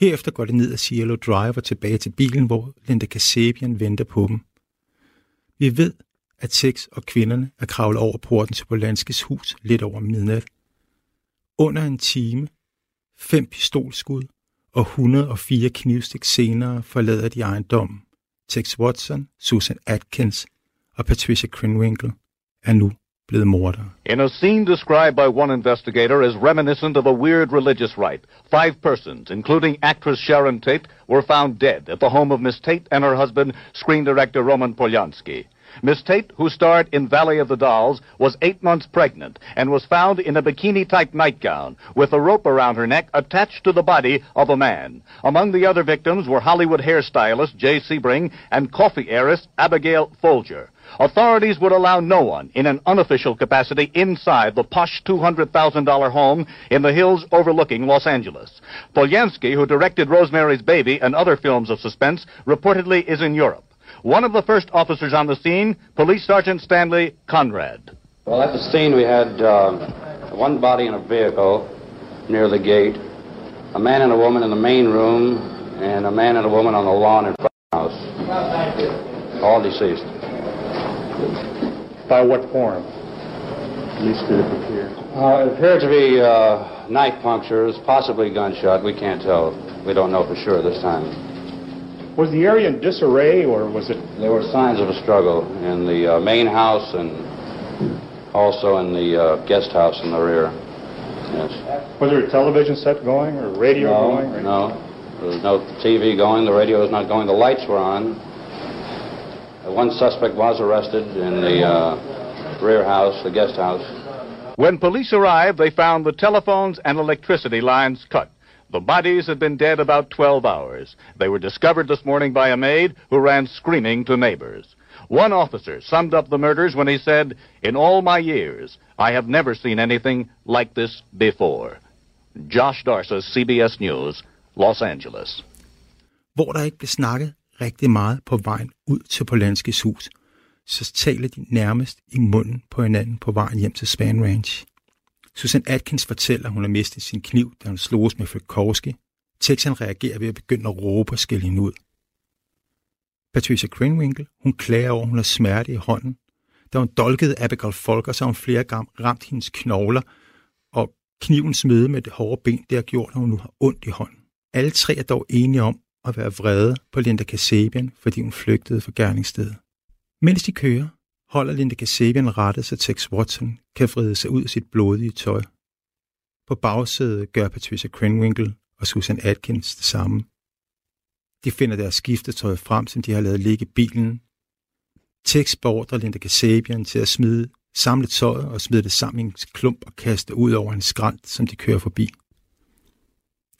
Speaker 6: Herefter går det ned ad Cielo Drive og tilbage til bilen, hvor Linda Kasabian venter på dem. Vi ved, at Tex og kvinderne er kravlet over porten til Polanskis hus lidt over midnat. Under en time, fem pistolskud og 104 knivstik senere forlader de ejendommen. Tex Watson, Susan Atkins og Patricia Krenwinkel er nu blevet mordere.
Speaker 7: In a scene described by one investigator as reminiscent of a weird religious rite, five persons, including actress Sharon Tate, were found dead at the home of Miss Tate and her husband, screen director Roman Polanski. Miss Tate, who starred in Valley of the Dolls, was eight months pregnant and was found in a bikini-type nightgown with a rope around her neck attached to the body of a man. Among the other victims were Hollywood hairstylist Jay Sebring and coffee heiress Abigail Folger. Authorities would allow no one in an unofficial capacity inside the posh $200,000 home in the hills overlooking Los Angeles. Polyansky, who directed Rosemary's Baby and other films of suspense, reportedly is in Europe. One of the first officers on the scene, Police Sergeant Stanley Conrad.
Speaker 8: Well, at the scene we had uh, one body in a vehicle near the gate, a man and a woman in the main room, and a man and a woman on the lawn in front of the house. All deceased.
Speaker 9: By what form? At least did it appear.
Speaker 8: Uh, it appeared to be uh, knife punctures, possibly gunshot. We can't tell. We don't know for sure this time.
Speaker 9: Was the area in disarray, or was it?
Speaker 8: There were signs of a struggle in the uh, main house and also in the uh, guest house in the rear. Yes.
Speaker 9: Was there a television set going, or radio
Speaker 8: no,
Speaker 9: going? Or...
Speaker 8: No. There was no TV going. The radio was not going. The lights were on. Uh, One suspect was arrested in the uh, rear house, the guest house.
Speaker 7: When police arrived, they found the telephones and electricity lines cut. The bodies had been dead about 12 hours. They were discovered this morning by a maid who ran screaming to neighbors. One officer summed up the murders when he said, In all my years, I have never seen anything like this before. Josh Darsa, CBS News, Los Angeles.
Speaker 6: Hvor der ikke blev snakket rigtig meget på vejen ud til Polanskis hus, så taler de nærmest i munden på hinanden på vejen hjem til Span Ranch. Susan Atkins fortæller, at hun har mistet sin kniv, da hun sloges med Frykowski. Texan reagerer ved at begynde at råbe og skælde hende ud. Patricia Krenwinkel, hun klager over, at hun har smerte i hånden, Da hun dolkede Abigail Folker, så har hun flere gange ramt hendes knogler, og kniven smede med det hårde ben, det har gjort, at hun nu har ondt i hånden. Alle tre er dog enige om at være vrede på Linda Kasabian, fordi hun flygtede fra gerningsstedet. Mens de kører, holder Linda Kasabian rettet, så Tex Watson kan vride sig ud af sit blodige tøj. På bagsædet gør Patricia Krenwinkel og Susan Atkins det samme. De finder deres skiftetøj frem, som de har lavet ligge i bilen. Tex beordrer Linda Kasabian til at smide samle tøjet og smide det sammen i en klump og kaste ud over en skrant, som de kører forbi.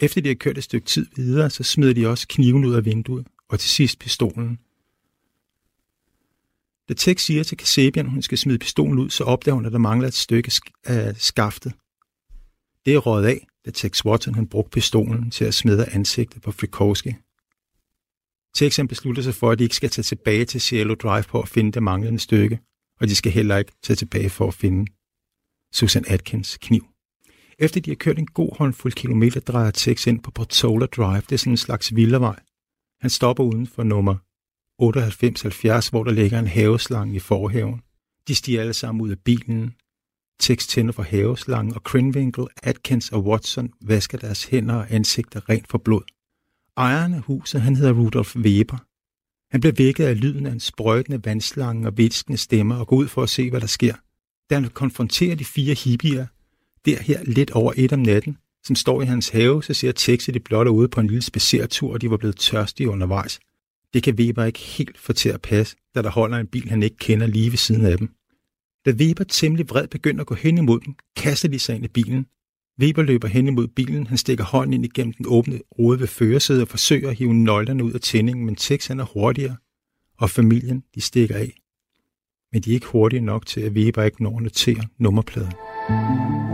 Speaker 6: Efter de har kørt et stykke tid videre, så smider de også kniven ud af vinduet, og til sidst pistolen. Da Tex siger til Kasabian, at hun skal smide pistolen ud, så opdager hun, at der mangler et stykke af skaftet. Det er røget af, da Tex Watson han brugte pistolen til at smide ansigtet på Frikowski. Tex beslutter sig for, at de ikke skal tage tilbage til Cielo Drive på at finde det manglende stykke, og de skal heller ikke tage tilbage for at finde Susan Atkins kniv. Efter de har kørt en god håndfuld kilometer, drejer Tex ind på Portola Drive. Det er sådan en slags vildervej. Han stopper uden for nummer 9870, hvor der ligger en haveslange i forhaven. De stiger alle sammen ud af bilen. Tex tænder for haveslangen, og Krenwinkel, Atkins og Watson vasker deres hænder og ansigter rent for blod. Ejeren af huset, han hedder Rudolf Weber. Han bliver vækket af lyden af en sprøjtende vandslange og viskende stemmer og går ud for at se, hvad der sker. Da han konfronterer de fire hippier, der her lidt over et om natten, som står i hans have, så ser Tex, at de blotte ude på en lille spacertur, og de var blevet tørstige undervejs. Det kan Weber ikke helt få til at passe, da der holder en bil, han ikke kender lige ved siden af dem. Da Weber temmelig vred begynder at gå hen imod dem, kaster de sig ind i bilen. Weber løber hen imod bilen, han stikker hånden ind igennem den åbne rode ved førersædet og forsøger at hive nøglerne ud af tændingen, men Tex han er hurtigere, og familien de stikker af. Men de er ikke hurtige nok til, at Weber ikke når at notere nummerpladen.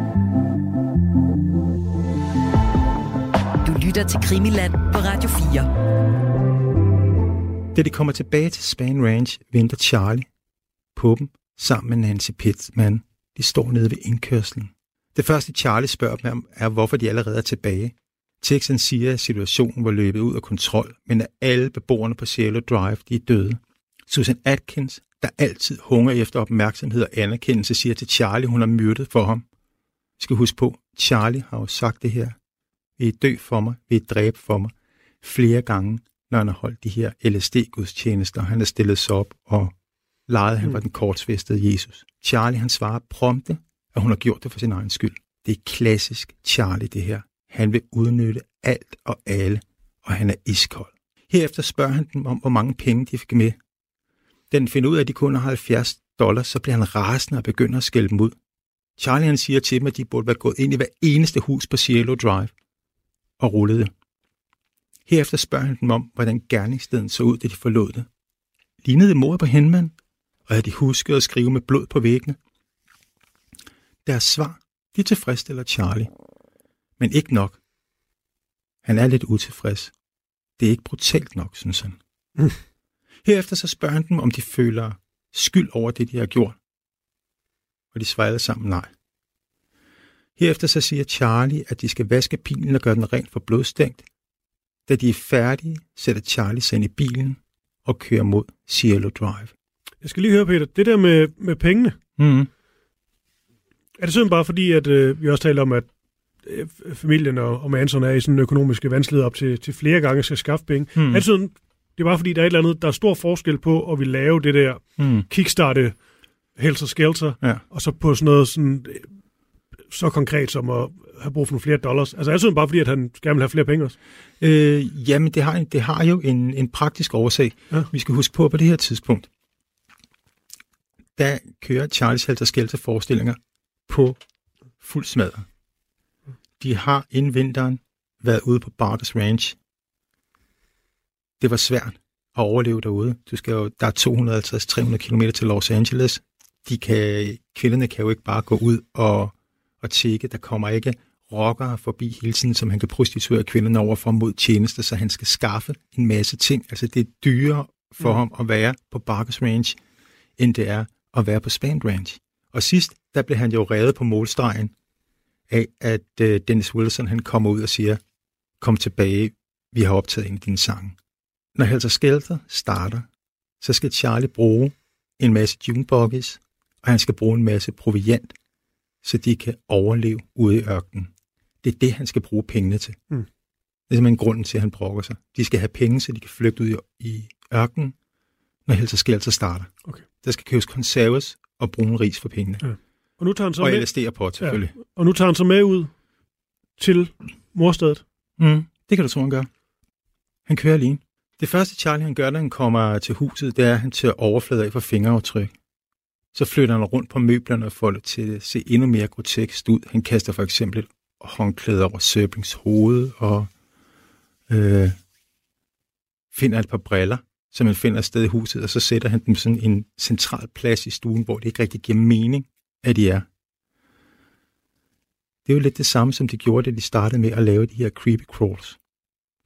Speaker 2: Lytter til Krimiland på Radio 4.
Speaker 6: Da de kommer tilbage til Span Ranch, venter Charlie på dem sammen med Nancy Pittman. De står nede ved indkørslen. Det første Charlie spørger dem om, er, hvorfor de allerede er tilbage. Texan siger, at situationen var løbet ud af kontrol, men at alle beboerne på Cielo Drive de er døde. Susan Atkins, der altid hunger efter opmærksomhed og anerkendelse, siger til Charlie, hun har myrdet for ham. Vi skal huske på, Charlie har jo sagt det her. Vil I dø for mig? Vil I dræbe for mig? Flere gange, når han har holdt de her LSD-gudstjenester. Han er stillet sig op og legede, han var den kortsvestede Jesus. Charlie, han svarer prompte, at hun har gjort det for sin egen skyld. Det er klassisk Charlie, det her. Han vil udnytte alt og alle, og han er iskold. Herefter spørger han dem om, hvor mange penge de fik med. Den finder ud af, at de kun har 70 dollars, så bliver han rasende og begynder at skælde dem ud. Charlie han siger til dem, at de burde være gået ind i hver eneste hus på Cielo Drive og rullede. Herefter spørger han dem om, hvordan gerningssteden så ud, da de forlod det. Lignede det mor på Henman, og havde de husket at skrive med blod på væggene? Deres svar, de tilfredsstiller Charlie. Men ikke nok. Han er lidt utilfreds. Det er ikke brutalt nok, synes han. Mm. Herefter så spørger han dem, om de føler skyld over det, de har gjort. Og de svarer sammen nej. Herefter så siger Charlie, at de skal vaske bilen og gøre den rent for blodstænkt. Da de er færdige, sætter Charlie sig ind i bilen og kører mod Cielo Drive.
Speaker 5: Jeg skal lige høre, Peter, det der med, med pengene,
Speaker 6: Mm.
Speaker 5: er det sådan bare fordi, at øh, vi også taler om, at øh, familien og, og Manson er i sådan en økonomiske vanskelighed op til, til flere gange skal skaffe penge.
Speaker 6: Mm.
Speaker 5: Er det sådan, det er bare fordi, der er et eller andet, der er stor forskel på at vi lave det der
Speaker 6: Mm.
Speaker 5: kickstarte Helter Skelter,
Speaker 6: Ja.
Speaker 5: og så på sådan noget sådan, så konkret som at have brug for nogle flere dollars. Altså er det bare fordi, at han gerne vil have flere penge også?
Speaker 6: Øh, jamen, det har, det har jo en, en praktisk årsag.
Speaker 5: Ja.
Speaker 6: Vi skal huske på, på det her tidspunkt, der kører Charles Helter Skelter forestillinger på fuld smadre. De har inden vinteren været ude på Barters Ranch. Det var svært at overleve derude. Du skal jo, der er 250-300 km til Los Angeles. De kan, kvinderne kan jo ikke bare gå ud og, og tjekke. Der kommer ikke rockere forbi hele tiden, som han kan prostituere kvinderne over for mod tjeneste, så han skal skaffe en masse ting. Altså det er dyrere for mm. ham at være på Barkers Ranch, end det er at være på Span Ranch. Og sidst, der blev han jo revet på målstregen af, at øh, Dennis Wilson han kommer ud og siger, kom tilbage, vi har optaget en af dine sange. Når Helter Skelter starter, så skal Charlie bruge en masse junebuggies, og han skal bruge en masse proviant, så de kan overleve ude i ørkenen. Det er det, han skal bruge pengene til.
Speaker 5: Mm.
Speaker 6: Det er simpelthen grunden til, at han brokker sig. De skal have penge, så de kan flygte ud i, i ørkenen, når Helter Skel så starter.
Speaker 5: Okay.
Speaker 6: Der skal købes konserves og brune ris for pengene.
Speaker 5: Ja. Og nu tager han så
Speaker 6: Og
Speaker 5: med,
Speaker 6: LSD'er på, selvfølgelig.
Speaker 5: Ja. og nu tager han så med ud til morstedet.
Speaker 6: Mm, det kan du tro, han gør. Han kører alene. Det første Charlie han gør, da han kommer til huset, det er, at han tager overflader af for fingeraftryk. Så flytter han rundt på møblerne og får det til at se endnu mere grotesk ud. Han kaster for eksempel et håndklæde over Serpings hoved og øh, finder et par briller, som han finder sted i huset, og så sætter han dem sådan en central plads i stuen, hvor det ikke rigtig giver mening, at de er. Det er jo lidt det samme, som de gjorde, da de startede med at lave de her creepy crawls.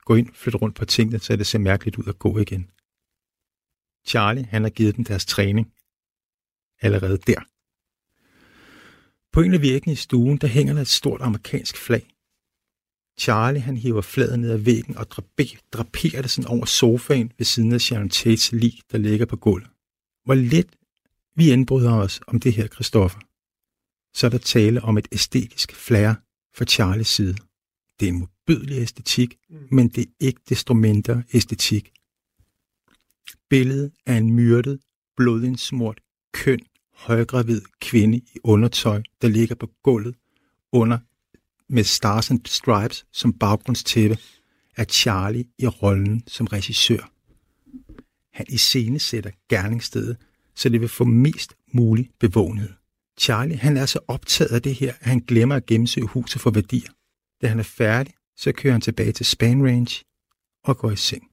Speaker 6: Gå ind, flytte rundt på tingene, så det ser mærkeligt ud at gå igen. Charlie, han har givet dem deres træning. Allerede der. På en af væggene i stuen, der hænger der et stort amerikansk flag. Charlie, han hiver flaget ned ad væggen og drape- draperer det sådan over sofaen ved siden af Sharon Tates lig, der ligger på gulvet. Hvor lidt vi indbryder os om det her, Christoffer, så er der tale om et æstetisk flair fra Charlies side. Det er en modbydelig æstetik, mm. men det er ikke desto mindre æstetik. Billedet af en myrdet, blodindsmurt, køn, højgravid kvinde i undertøj, der ligger på gulvet under med Stars and Stripes som baggrundstæppe, er Charlie i rollen som regissør. Han iscenesætter gerningsstedet, så det vil få mest mulig bevågenhed. Charlie han er så optaget af det her, at han glemmer at gennemsøge huset for værdier. Da han er færdig, så kører han tilbage til Span Range og går i seng.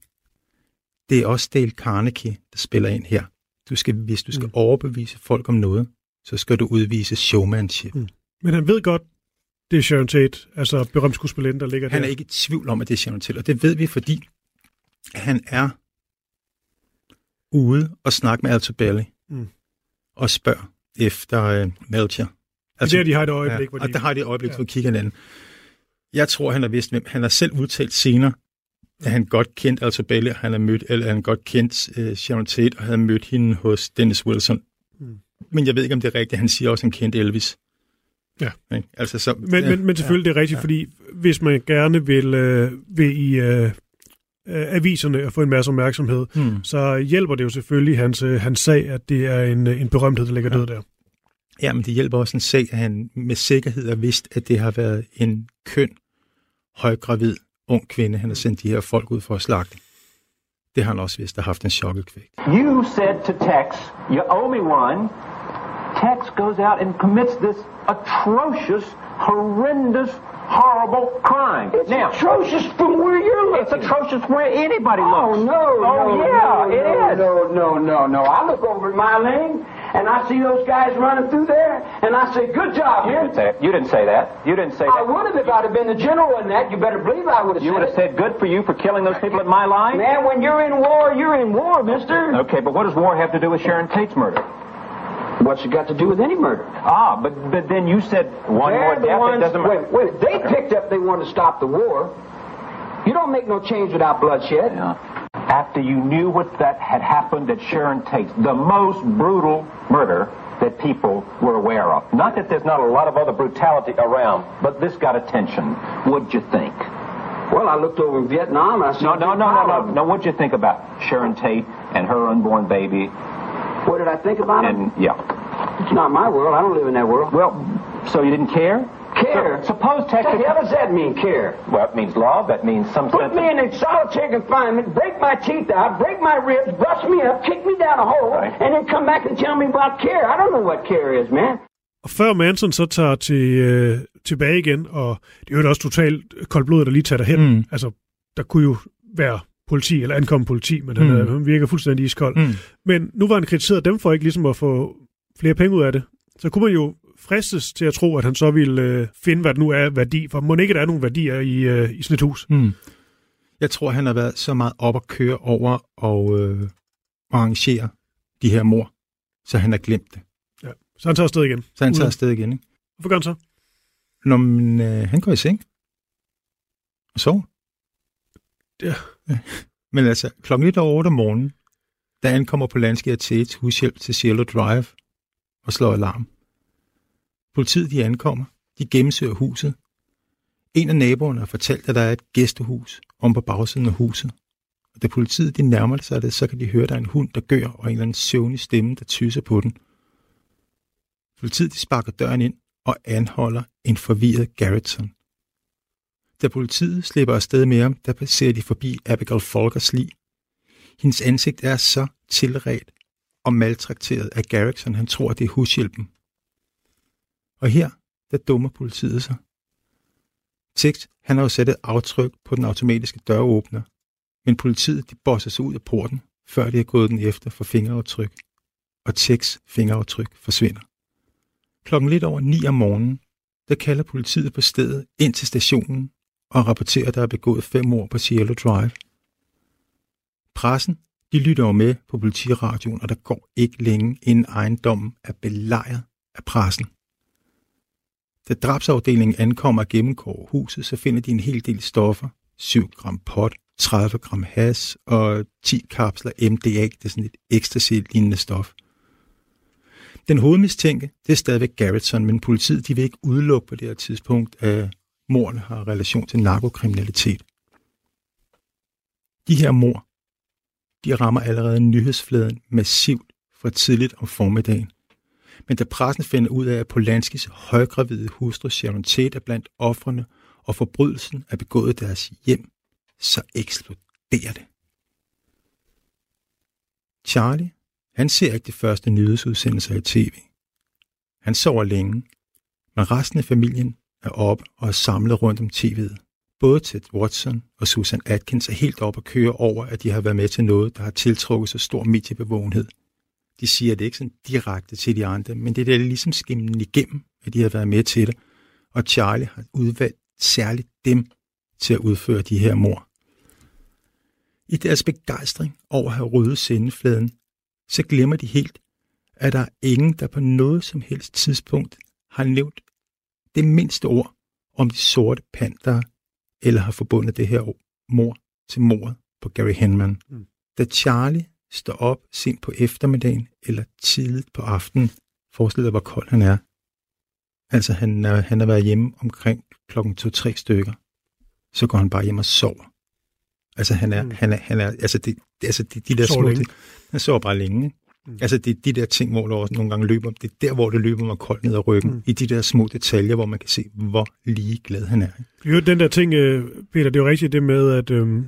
Speaker 6: Det er også Dale Carnegie, der spiller ind her. Du skal, hvis du skal mm. overbevise folk om noget, så skal du udvise showmanship. Mm.
Speaker 5: Men han ved godt, det er Sharon Tate, altså berømt skuespillerinde, der ligger
Speaker 6: Han
Speaker 5: der.
Speaker 6: er ikke i tvivl om, at det er Sharon Tate, og det ved vi, fordi han er ude og snakke med Altobelli
Speaker 5: Mm.
Speaker 6: og spørger efter uh, Melcher.
Speaker 5: Det er der, de har et øjeblik,
Speaker 6: ja,
Speaker 5: hvor
Speaker 6: og
Speaker 5: de-
Speaker 6: der har de et øjeblik,
Speaker 5: Ja.
Speaker 6: hvor de kigger hinanden. Jeg tror, han har vidst, hvem. Han har selv udtalt senere, at han godt kendte Altobelli, og han har mødt, eller han godt kendt uh, Sharon Tate, og havde mødt hende hos Dennis Wilson.
Speaker 5: Mm.
Speaker 6: Men jeg ved ikke, om det er rigtigt. Han siger også, at han kendte Elvis.
Speaker 5: Ja.
Speaker 6: Ikke? Altså, så,
Speaker 5: Men, men, men selvfølgelig det er rigtigt, fordi hvis man gerne vil, øh, vil i øh, øh, aviserne at få en masse opmærksomhed,
Speaker 6: Hmm.
Speaker 5: så hjælper det jo selvfølgelig hans, øh, hans sag, at det er en, øh, en berømthed, der ligger død der.
Speaker 6: Ja, men det hjælper også en sag, at han med sikkerhed har vidst, at det har været en køn, højgravid, ung kvinde, han har sendt de her folk ud for at slagte. Det har han også vidst, der har haft en chokeffekt.
Speaker 10: You said to Tex, you owe me one. Tex goes out and commits this atrocious, horrendous, horrible crime.
Speaker 11: It's atrocious from where you're looking.
Speaker 10: It's atrocious where anybody
Speaker 11: Oh,
Speaker 10: looks.
Speaker 11: no,
Speaker 10: Oh,
Speaker 11: no,
Speaker 10: yeah,
Speaker 11: no,
Speaker 10: it
Speaker 11: no,
Speaker 10: is.
Speaker 11: No, no, no, no. I look over at my lane, and I see those guys running through there, and I say, good job,
Speaker 10: You
Speaker 11: man.
Speaker 10: didn't say. You didn't say that. You didn't say that.
Speaker 11: I would have if I'd have been the general in that. You better believe I would have
Speaker 10: You would have said good for you for killing those people at my line?
Speaker 11: Man, when you're in war, you're in war, mister.
Speaker 10: Okay, but what does war have to do with Sharon Tate's murder?
Speaker 11: What's it got to do with any murder?
Speaker 10: Ah, but, but then you said one
Speaker 11: They're
Speaker 10: more
Speaker 11: the
Speaker 10: death.
Speaker 11: ones,
Speaker 10: it doesn't
Speaker 11: wait, wait, they picked up they wanted to stop the war. You don't make no change without bloodshed.
Speaker 10: After you knew what that had happened at Sharon Tate, the most brutal murder that people were aware of. Not that there's not a lot of other brutality around, but this got attention. What'd you think?
Speaker 11: Well, I looked over in Vietnam I said,
Speaker 10: No, no, no, no, no. No, what'd you think about Sharon Tate and her unborn baby?
Speaker 11: What did I think about it?
Speaker 10: And, yeah.
Speaker 11: It's not my world. I don't live in that world.
Speaker 10: Well, so you didn't care?
Speaker 11: Care?
Speaker 10: So- suppose
Speaker 11: What the
Speaker 10: Texas...
Speaker 11: hell does that mean, care?
Speaker 10: Well, it means love. That means some
Speaker 11: Put
Speaker 10: sense
Speaker 11: me in a solitary confinement, break my teeth out, break my ribs, bust me up, kick me down a hole,
Speaker 10: Right.
Speaker 11: and then come back and tell me about care. I don't know what care is, man.
Speaker 5: Og før Manson så tager til, øh, tilbage igen, og det er jo også totalt koldt blod, der lige tager derhen.
Speaker 6: Mm.
Speaker 5: Altså, der kunne jo være politi, eller ankomme politi, men han,
Speaker 6: mm.
Speaker 5: han virker fuldstændig iskold.
Speaker 6: Mm.
Speaker 5: Men nu var han kritiseret dem for ikke ligesom at få flere penge ud af det. Så kunne man jo fristes til at tro, at han så ville øh, finde, hvad der nu er værdi. For må ikke der er nogen værdier i, øh, i sådan et hus?
Speaker 6: Mm. Jeg tror, han har været så meget op at køre over og øh, arrangere de her mor, så han har glemt det.
Speaker 5: Ja. Så han tager afsted igen.
Speaker 6: Så han tager afsted igen. Ikke?
Speaker 5: Hvorfor gør han så?
Speaker 6: Når man, øh, han går i seng og sover.
Speaker 5: Ja.
Speaker 6: ja. Men altså, klokken lidt over 8 om morgenen, Der ankommer Polanski og Tates hushjælp til Cielo Drive og slår alarm. Politiet de ankommer. De gennemsøger huset. En af naboerne har fortalt, at der er et gæstehus om på bagsiden af huset. Og da politiet de nærmer sig det, så kan de høre, at der er en hund, der gør, og en eller anden søvnig stemme, der tyser på den. Politiet de sparker døren ind og anholder en forvirret Garrettson. Da politiet slipper afsted med ham, der passerer de forbi Abigail Folkers lig. Hendes ansigt er så tilret og maltrakteret af Garrison, han tror, det er hushjælpen. Og her, der dummer politiet sig. Tex, han har jo sat et aftryk på den automatiske døråbner, men politiet de bosser sig ud af porten, før de har gået den efter for fingeraftryk, og Tex fingeraftryk forsvinder. Klokken lidt over 9 om morgenen, der kalder politiet på stedet ind til stationen og rapporterer, at der er begået fem mord på Cielo Drive. Pressen, de lytter jo med på politiradioen, og der går ikke længe, inden ejendommen er belejret af pressen. Da drabsafdelingen ankommer og gennemgår huset, så finder de en hel del stoffer. 7 gram pot, 30 gram has og 10 kapsler MDA, det er sådan et ecstasy-lignende stof. Den hovedmistænke, det er stadigvæk Garrettson, men politiet de vil ikke udelukke på det her tidspunkt, at mordene har relation til narkokriminalitet. De her mor, de rammer allerede nyhedsfladen massivt fra tidligt om formiddagen. Men da pressen finder ud af, at Polanskis højgravide hustru Sharon Tate er blandt offrene, og forbrydelsen er begået i deres hjem, så eksploderer det. Charlie, han ser ikke de første nyhedsudsendelser i tv. Han sover længe, men resten af familien er op og er samlet rundt om tv'et. Både Ted Watson og Susan Atkins er helt oppe og køre over, at de har været med til noget, der har tiltrukket så stor mediebevågenhed. De siger det ikke sådan direkte til de andre, men det er ligesom skimmen igennem, at de har været med til det. Og Charlie har udvalgt særligt dem til at udføre de her mor. I deres begejstring over at have ryddet sendefladen, så glemmer de helt, at der er ingen, der på noget som helst tidspunkt har nævnt det mindste ord om de sorte panter, eller har forbundet det her mor til mordet på Gary Henman. Mm. Da Charlie står op sent på eftermiddagen eller tidligt på aftenen, forestil dig, hvor kold han er. Altså, han, er, han har været hjemme omkring klokken 2-3 stykker. Så går han bare hjem og sover. Altså, han er, mm. han er, han er altså, det, altså de, de der små. Han sover bare længe. Mm. Altså, det er de der ting, hvor der også nogle gange løber, det er der, hvor det løber mig koldt ned ad ryggen, mm. i de der små detaljer, hvor man kan se, hvor lige glad han er.
Speaker 5: Jo, den der ting, øh, Peter, det er jo rigtigt det med, at øh,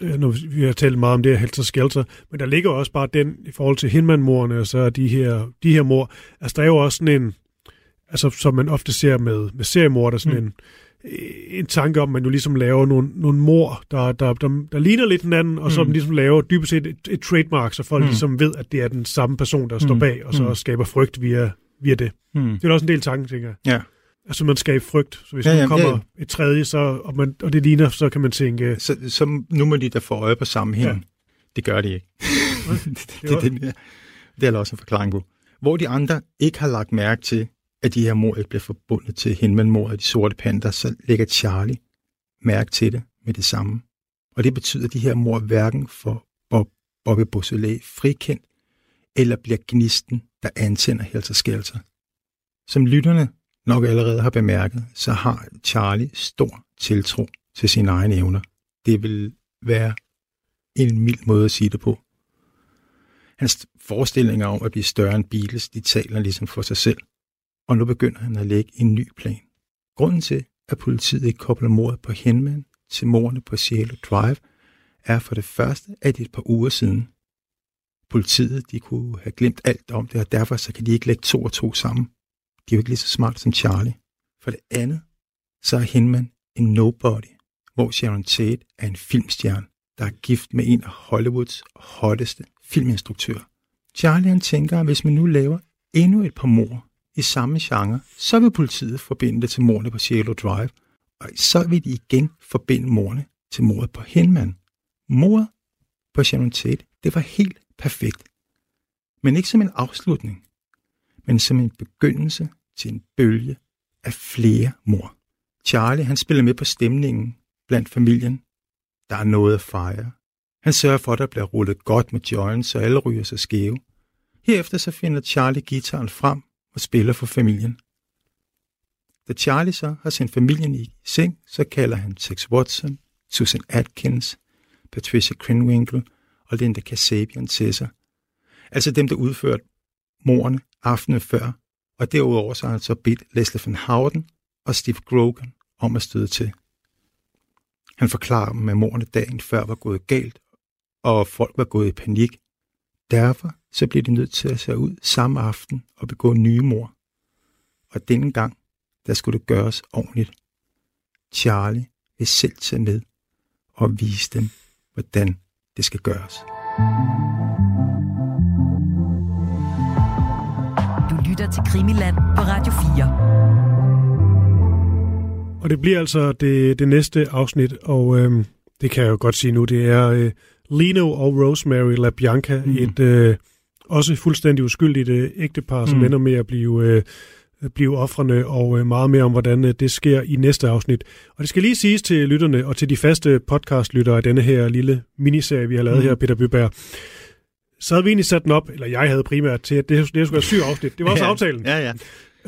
Speaker 5: nu, vi har talt meget om det her helter skelter, men der ligger også bare den, i forhold til Hinman-morerne, og så de her, de her mor, altså der er jo også sådan en, altså som man ofte ser med, med seriemor, der sådan mm. en, en tanke om, at man jo ligesom laver nogle, nogle mor, der, der, der, der ligner lidt hinanden, og som mm. ligesom laver dybest set et, et trademark, så folk mm. ligesom ved, at det er den samme person, der mm. står bag, og så mm. skaber frygt via, via det. Mm. Det er også en del tanke, tænker jeg.
Speaker 6: Ja.
Speaker 5: Altså man skaber frygt, så hvis ja, ja, nu kommer ja. et tredje, så, og, man, og det ligner, så kan man tænke...
Speaker 6: Så, så nu må de da få øje på sammenhængen. Ja. Det gør de ikke. det, det, det, det, det, er der også en forklaring på. Hvor de andre ikke har lagt mærke til, at de her mor ikke bliver forbundet til Hinman-mordet af de sorte panter, så lægger Charlie mærke til det med det samme. Og det betyder, at de her mor hverken for Bob, Bobby Beausoleil frikendt, eller bliver gnisten, der antænder Helter Skelter. Som lytterne nok allerede har bemærket, så har Charlie stor tiltro til sine egne evner. Det vil være en mild måde at sige det på. Hans forestillinger om at blive større end Beatles, de taler ligesom for sig selv og nu begynder han at lægge en ny plan. Grunden til, at politiet ikke kobler mordet på Henman til mordene på Cielo Drive, er for det første, at det et par uger siden. Politiet de kunne have glemt alt om det, og derfor så kan de ikke lægge to og to sammen. De er jo ikke lige så smart som Charlie. For det andet, så er Hinman en nobody, hvor Sharon Tate er en filmstjerne, der er gift med en af Hollywoods hotteste filminstruktører. Charlie han tænker, at hvis man nu laver endnu et par mor i samme genre, så vil politiet forbinde det til mordene på Cielo Drive, og så vil de igen forbinde mordene til mordet på Henman. Mordet på Sharon Tate, det var helt perfekt. Men ikke som en afslutning, men som en begyndelse til en bølge af flere mor. Charlie, han spiller med på stemningen blandt familien. Der er noget at fejre. Han sørger for, at der bliver rullet godt med joints, så alle ryger sig skæve. Herefter så finder Charlie gitaren frem og spiller for familien. Da Charlie så har sendt familien i seng, så kalder han Tex Watson, Susan Atkins, Patricia Krenwinkel og Linda Kasabian til sig. Altså dem, der udførte morerne aftenen før, og derudover så har han så bedt Leslie Van Houten og Steve Grogan om at støde til. Han forklarer dem, at morerne dagen før var gået galt, og folk var gået i panik. Derfor så blev de nødt til at se ud samme aften og begå nye mor. Og denne gang, der skulle det gøres ordentligt. Charlie vil selv tage med og vise dem, hvordan det skal gøres.
Speaker 2: Du til Krimiland på Radio 4.
Speaker 5: Og det bliver altså det, det næste afsnit, og øhm, det kan jeg jo godt sige nu, det er øh, Lino og Rosemary LaBianca, mm. et øh, også fuldstændig uskyldigt øh, ægtepar, som
Speaker 6: Mm.
Speaker 5: ender med at blive, øh, blive offrene, og øh, meget mere om, hvordan øh, det sker i næste afsnit. Og det skal lige siges til lytterne, og til de faste podcastlyttere af denne her lille miniserie, vi har lavet
Speaker 6: Mm.
Speaker 5: mm. her, Peter Byberg, så havde vi egentlig sat den op, eller jeg havde primært til, at det, det skulle være syv afsnit. Det var også
Speaker 6: Ja.
Speaker 5: aftalen.
Speaker 6: Ja, ja.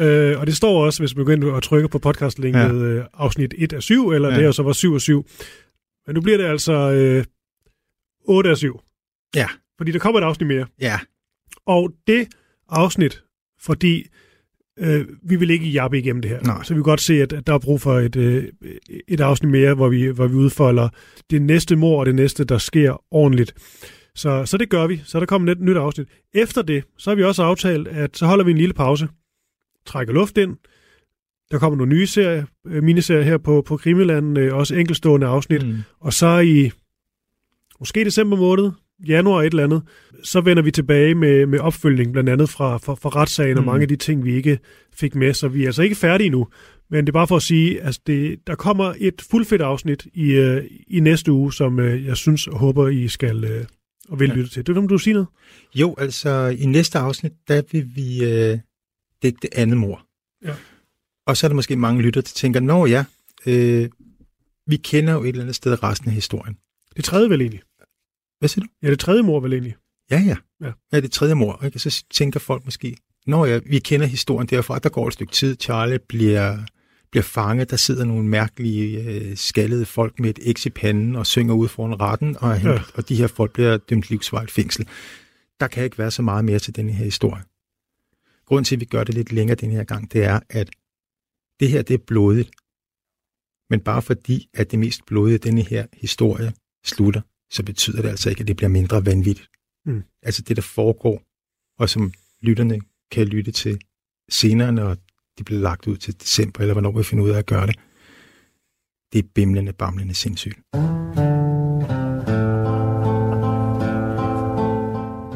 Speaker 5: Øh, og det står også, hvis man går ind og trykker på podcastlinket,
Speaker 6: Ja.
Speaker 5: øh, afsnit 1 af 7, eller
Speaker 6: ja.
Speaker 5: det her så var 7 af 7. Men nu bliver det altså øh, 8 af 7.
Speaker 6: Ja.
Speaker 5: Fordi der kommer et afsnit mere.
Speaker 6: Ja.
Speaker 5: Og det afsnit, fordi øh, vi vil ikke jappe igennem det her.
Speaker 6: Nej.
Speaker 5: Så vi kan godt se, at, at der er brug for et, øh, et afsnit mere, hvor vi, hvor vi udfolder det næste mor og det næste, der sker ordentligt. Så, så det gør vi. Så der kommer et nyt afsnit. Efter det, så har vi også aftalt, at så holder vi en lille pause. Trækker luft ind. Der kommer nogle nye serier, øh, miniserier her på, på Krimiland, øh, også enkeltstående afsnit.
Speaker 6: Mm.
Speaker 5: Og så i måske december måned, januar et eller andet, så vender vi tilbage med, med opfølgning, blandt andet fra, fra, fra retssagen og
Speaker 6: Mm.
Speaker 5: mange af de ting, vi ikke fik med. Så vi er altså ikke færdige nu. Men det er bare for at sige, at altså det, der kommer et fuldfedt afsnit i, øh, i næste uge, som øh, jeg synes og håber, I skal øh, og vil
Speaker 6: Ja.
Speaker 5: lytte til. Det vil du sige noget?
Speaker 6: Jo, altså i næste afsnit, der vil vi øh, dække det andet mor.
Speaker 5: Ja.
Speaker 6: Og så er der måske mange lytter, der tænker, nå ja, øh, vi kender jo et eller andet sted resten af historien.
Speaker 5: Det tredje vel egentlig?
Speaker 6: Hvad siger du?
Speaker 5: Ja, det tredje mor vel egentlig.
Speaker 6: Ja, ja.
Speaker 5: Ja.
Speaker 6: Ja, det tredje mor. Ikke? Så tænker folk måske, nå ja, vi kender historien derfra, der går et stykke tid, Charlie bliver, bliver fanget, der sidder nogle mærkelige øh, skaldede folk med et X i panden og synger ud foran retten, og,
Speaker 5: Ja.
Speaker 6: ja. og de her folk bliver dømt livsvarigt fængsel. Der kan ikke være så meget mere til denne her historie. Grunden til, at vi gør det lidt længere den her gang, det er, at det her, det er blodigt. Men bare fordi, at det mest blodige denne her historie slutter, så betyder det altså ikke, at det bliver mindre vanvittigt.
Speaker 5: Mm.
Speaker 6: Altså det, der foregår, og som lytterne kan lytte til senere, når de bliver lagt ud til december, eller hvornår vi finder ud af at gøre det, det er bimlende, bamlende sindssygt.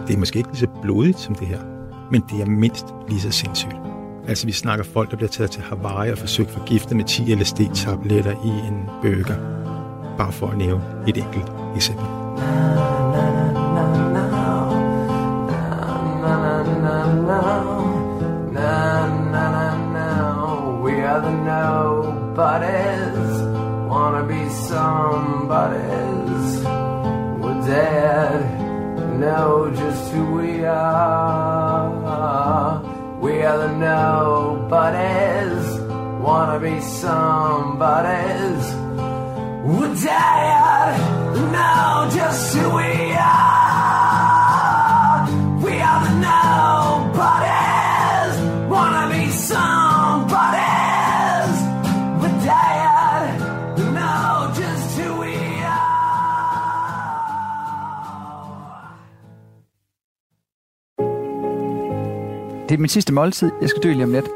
Speaker 6: Det er måske ikke lige så blodigt som det her, men det er mindst lige så sindssygt. Altså vi snakker folk, der bliver taget til Hawaii og forsøgt forgiftet med 10 LSD-tabletter i en burger. Bare for at nævne et enkelt eksempel.
Speaker 4: Wanna be somebody's. We're tired now, just who we are. We are the nobodies, wanna be somebody's. We're tired now, just who we are.
Speaker 12: Det er min sidste måltid. Jeg skal dø lige om lidt.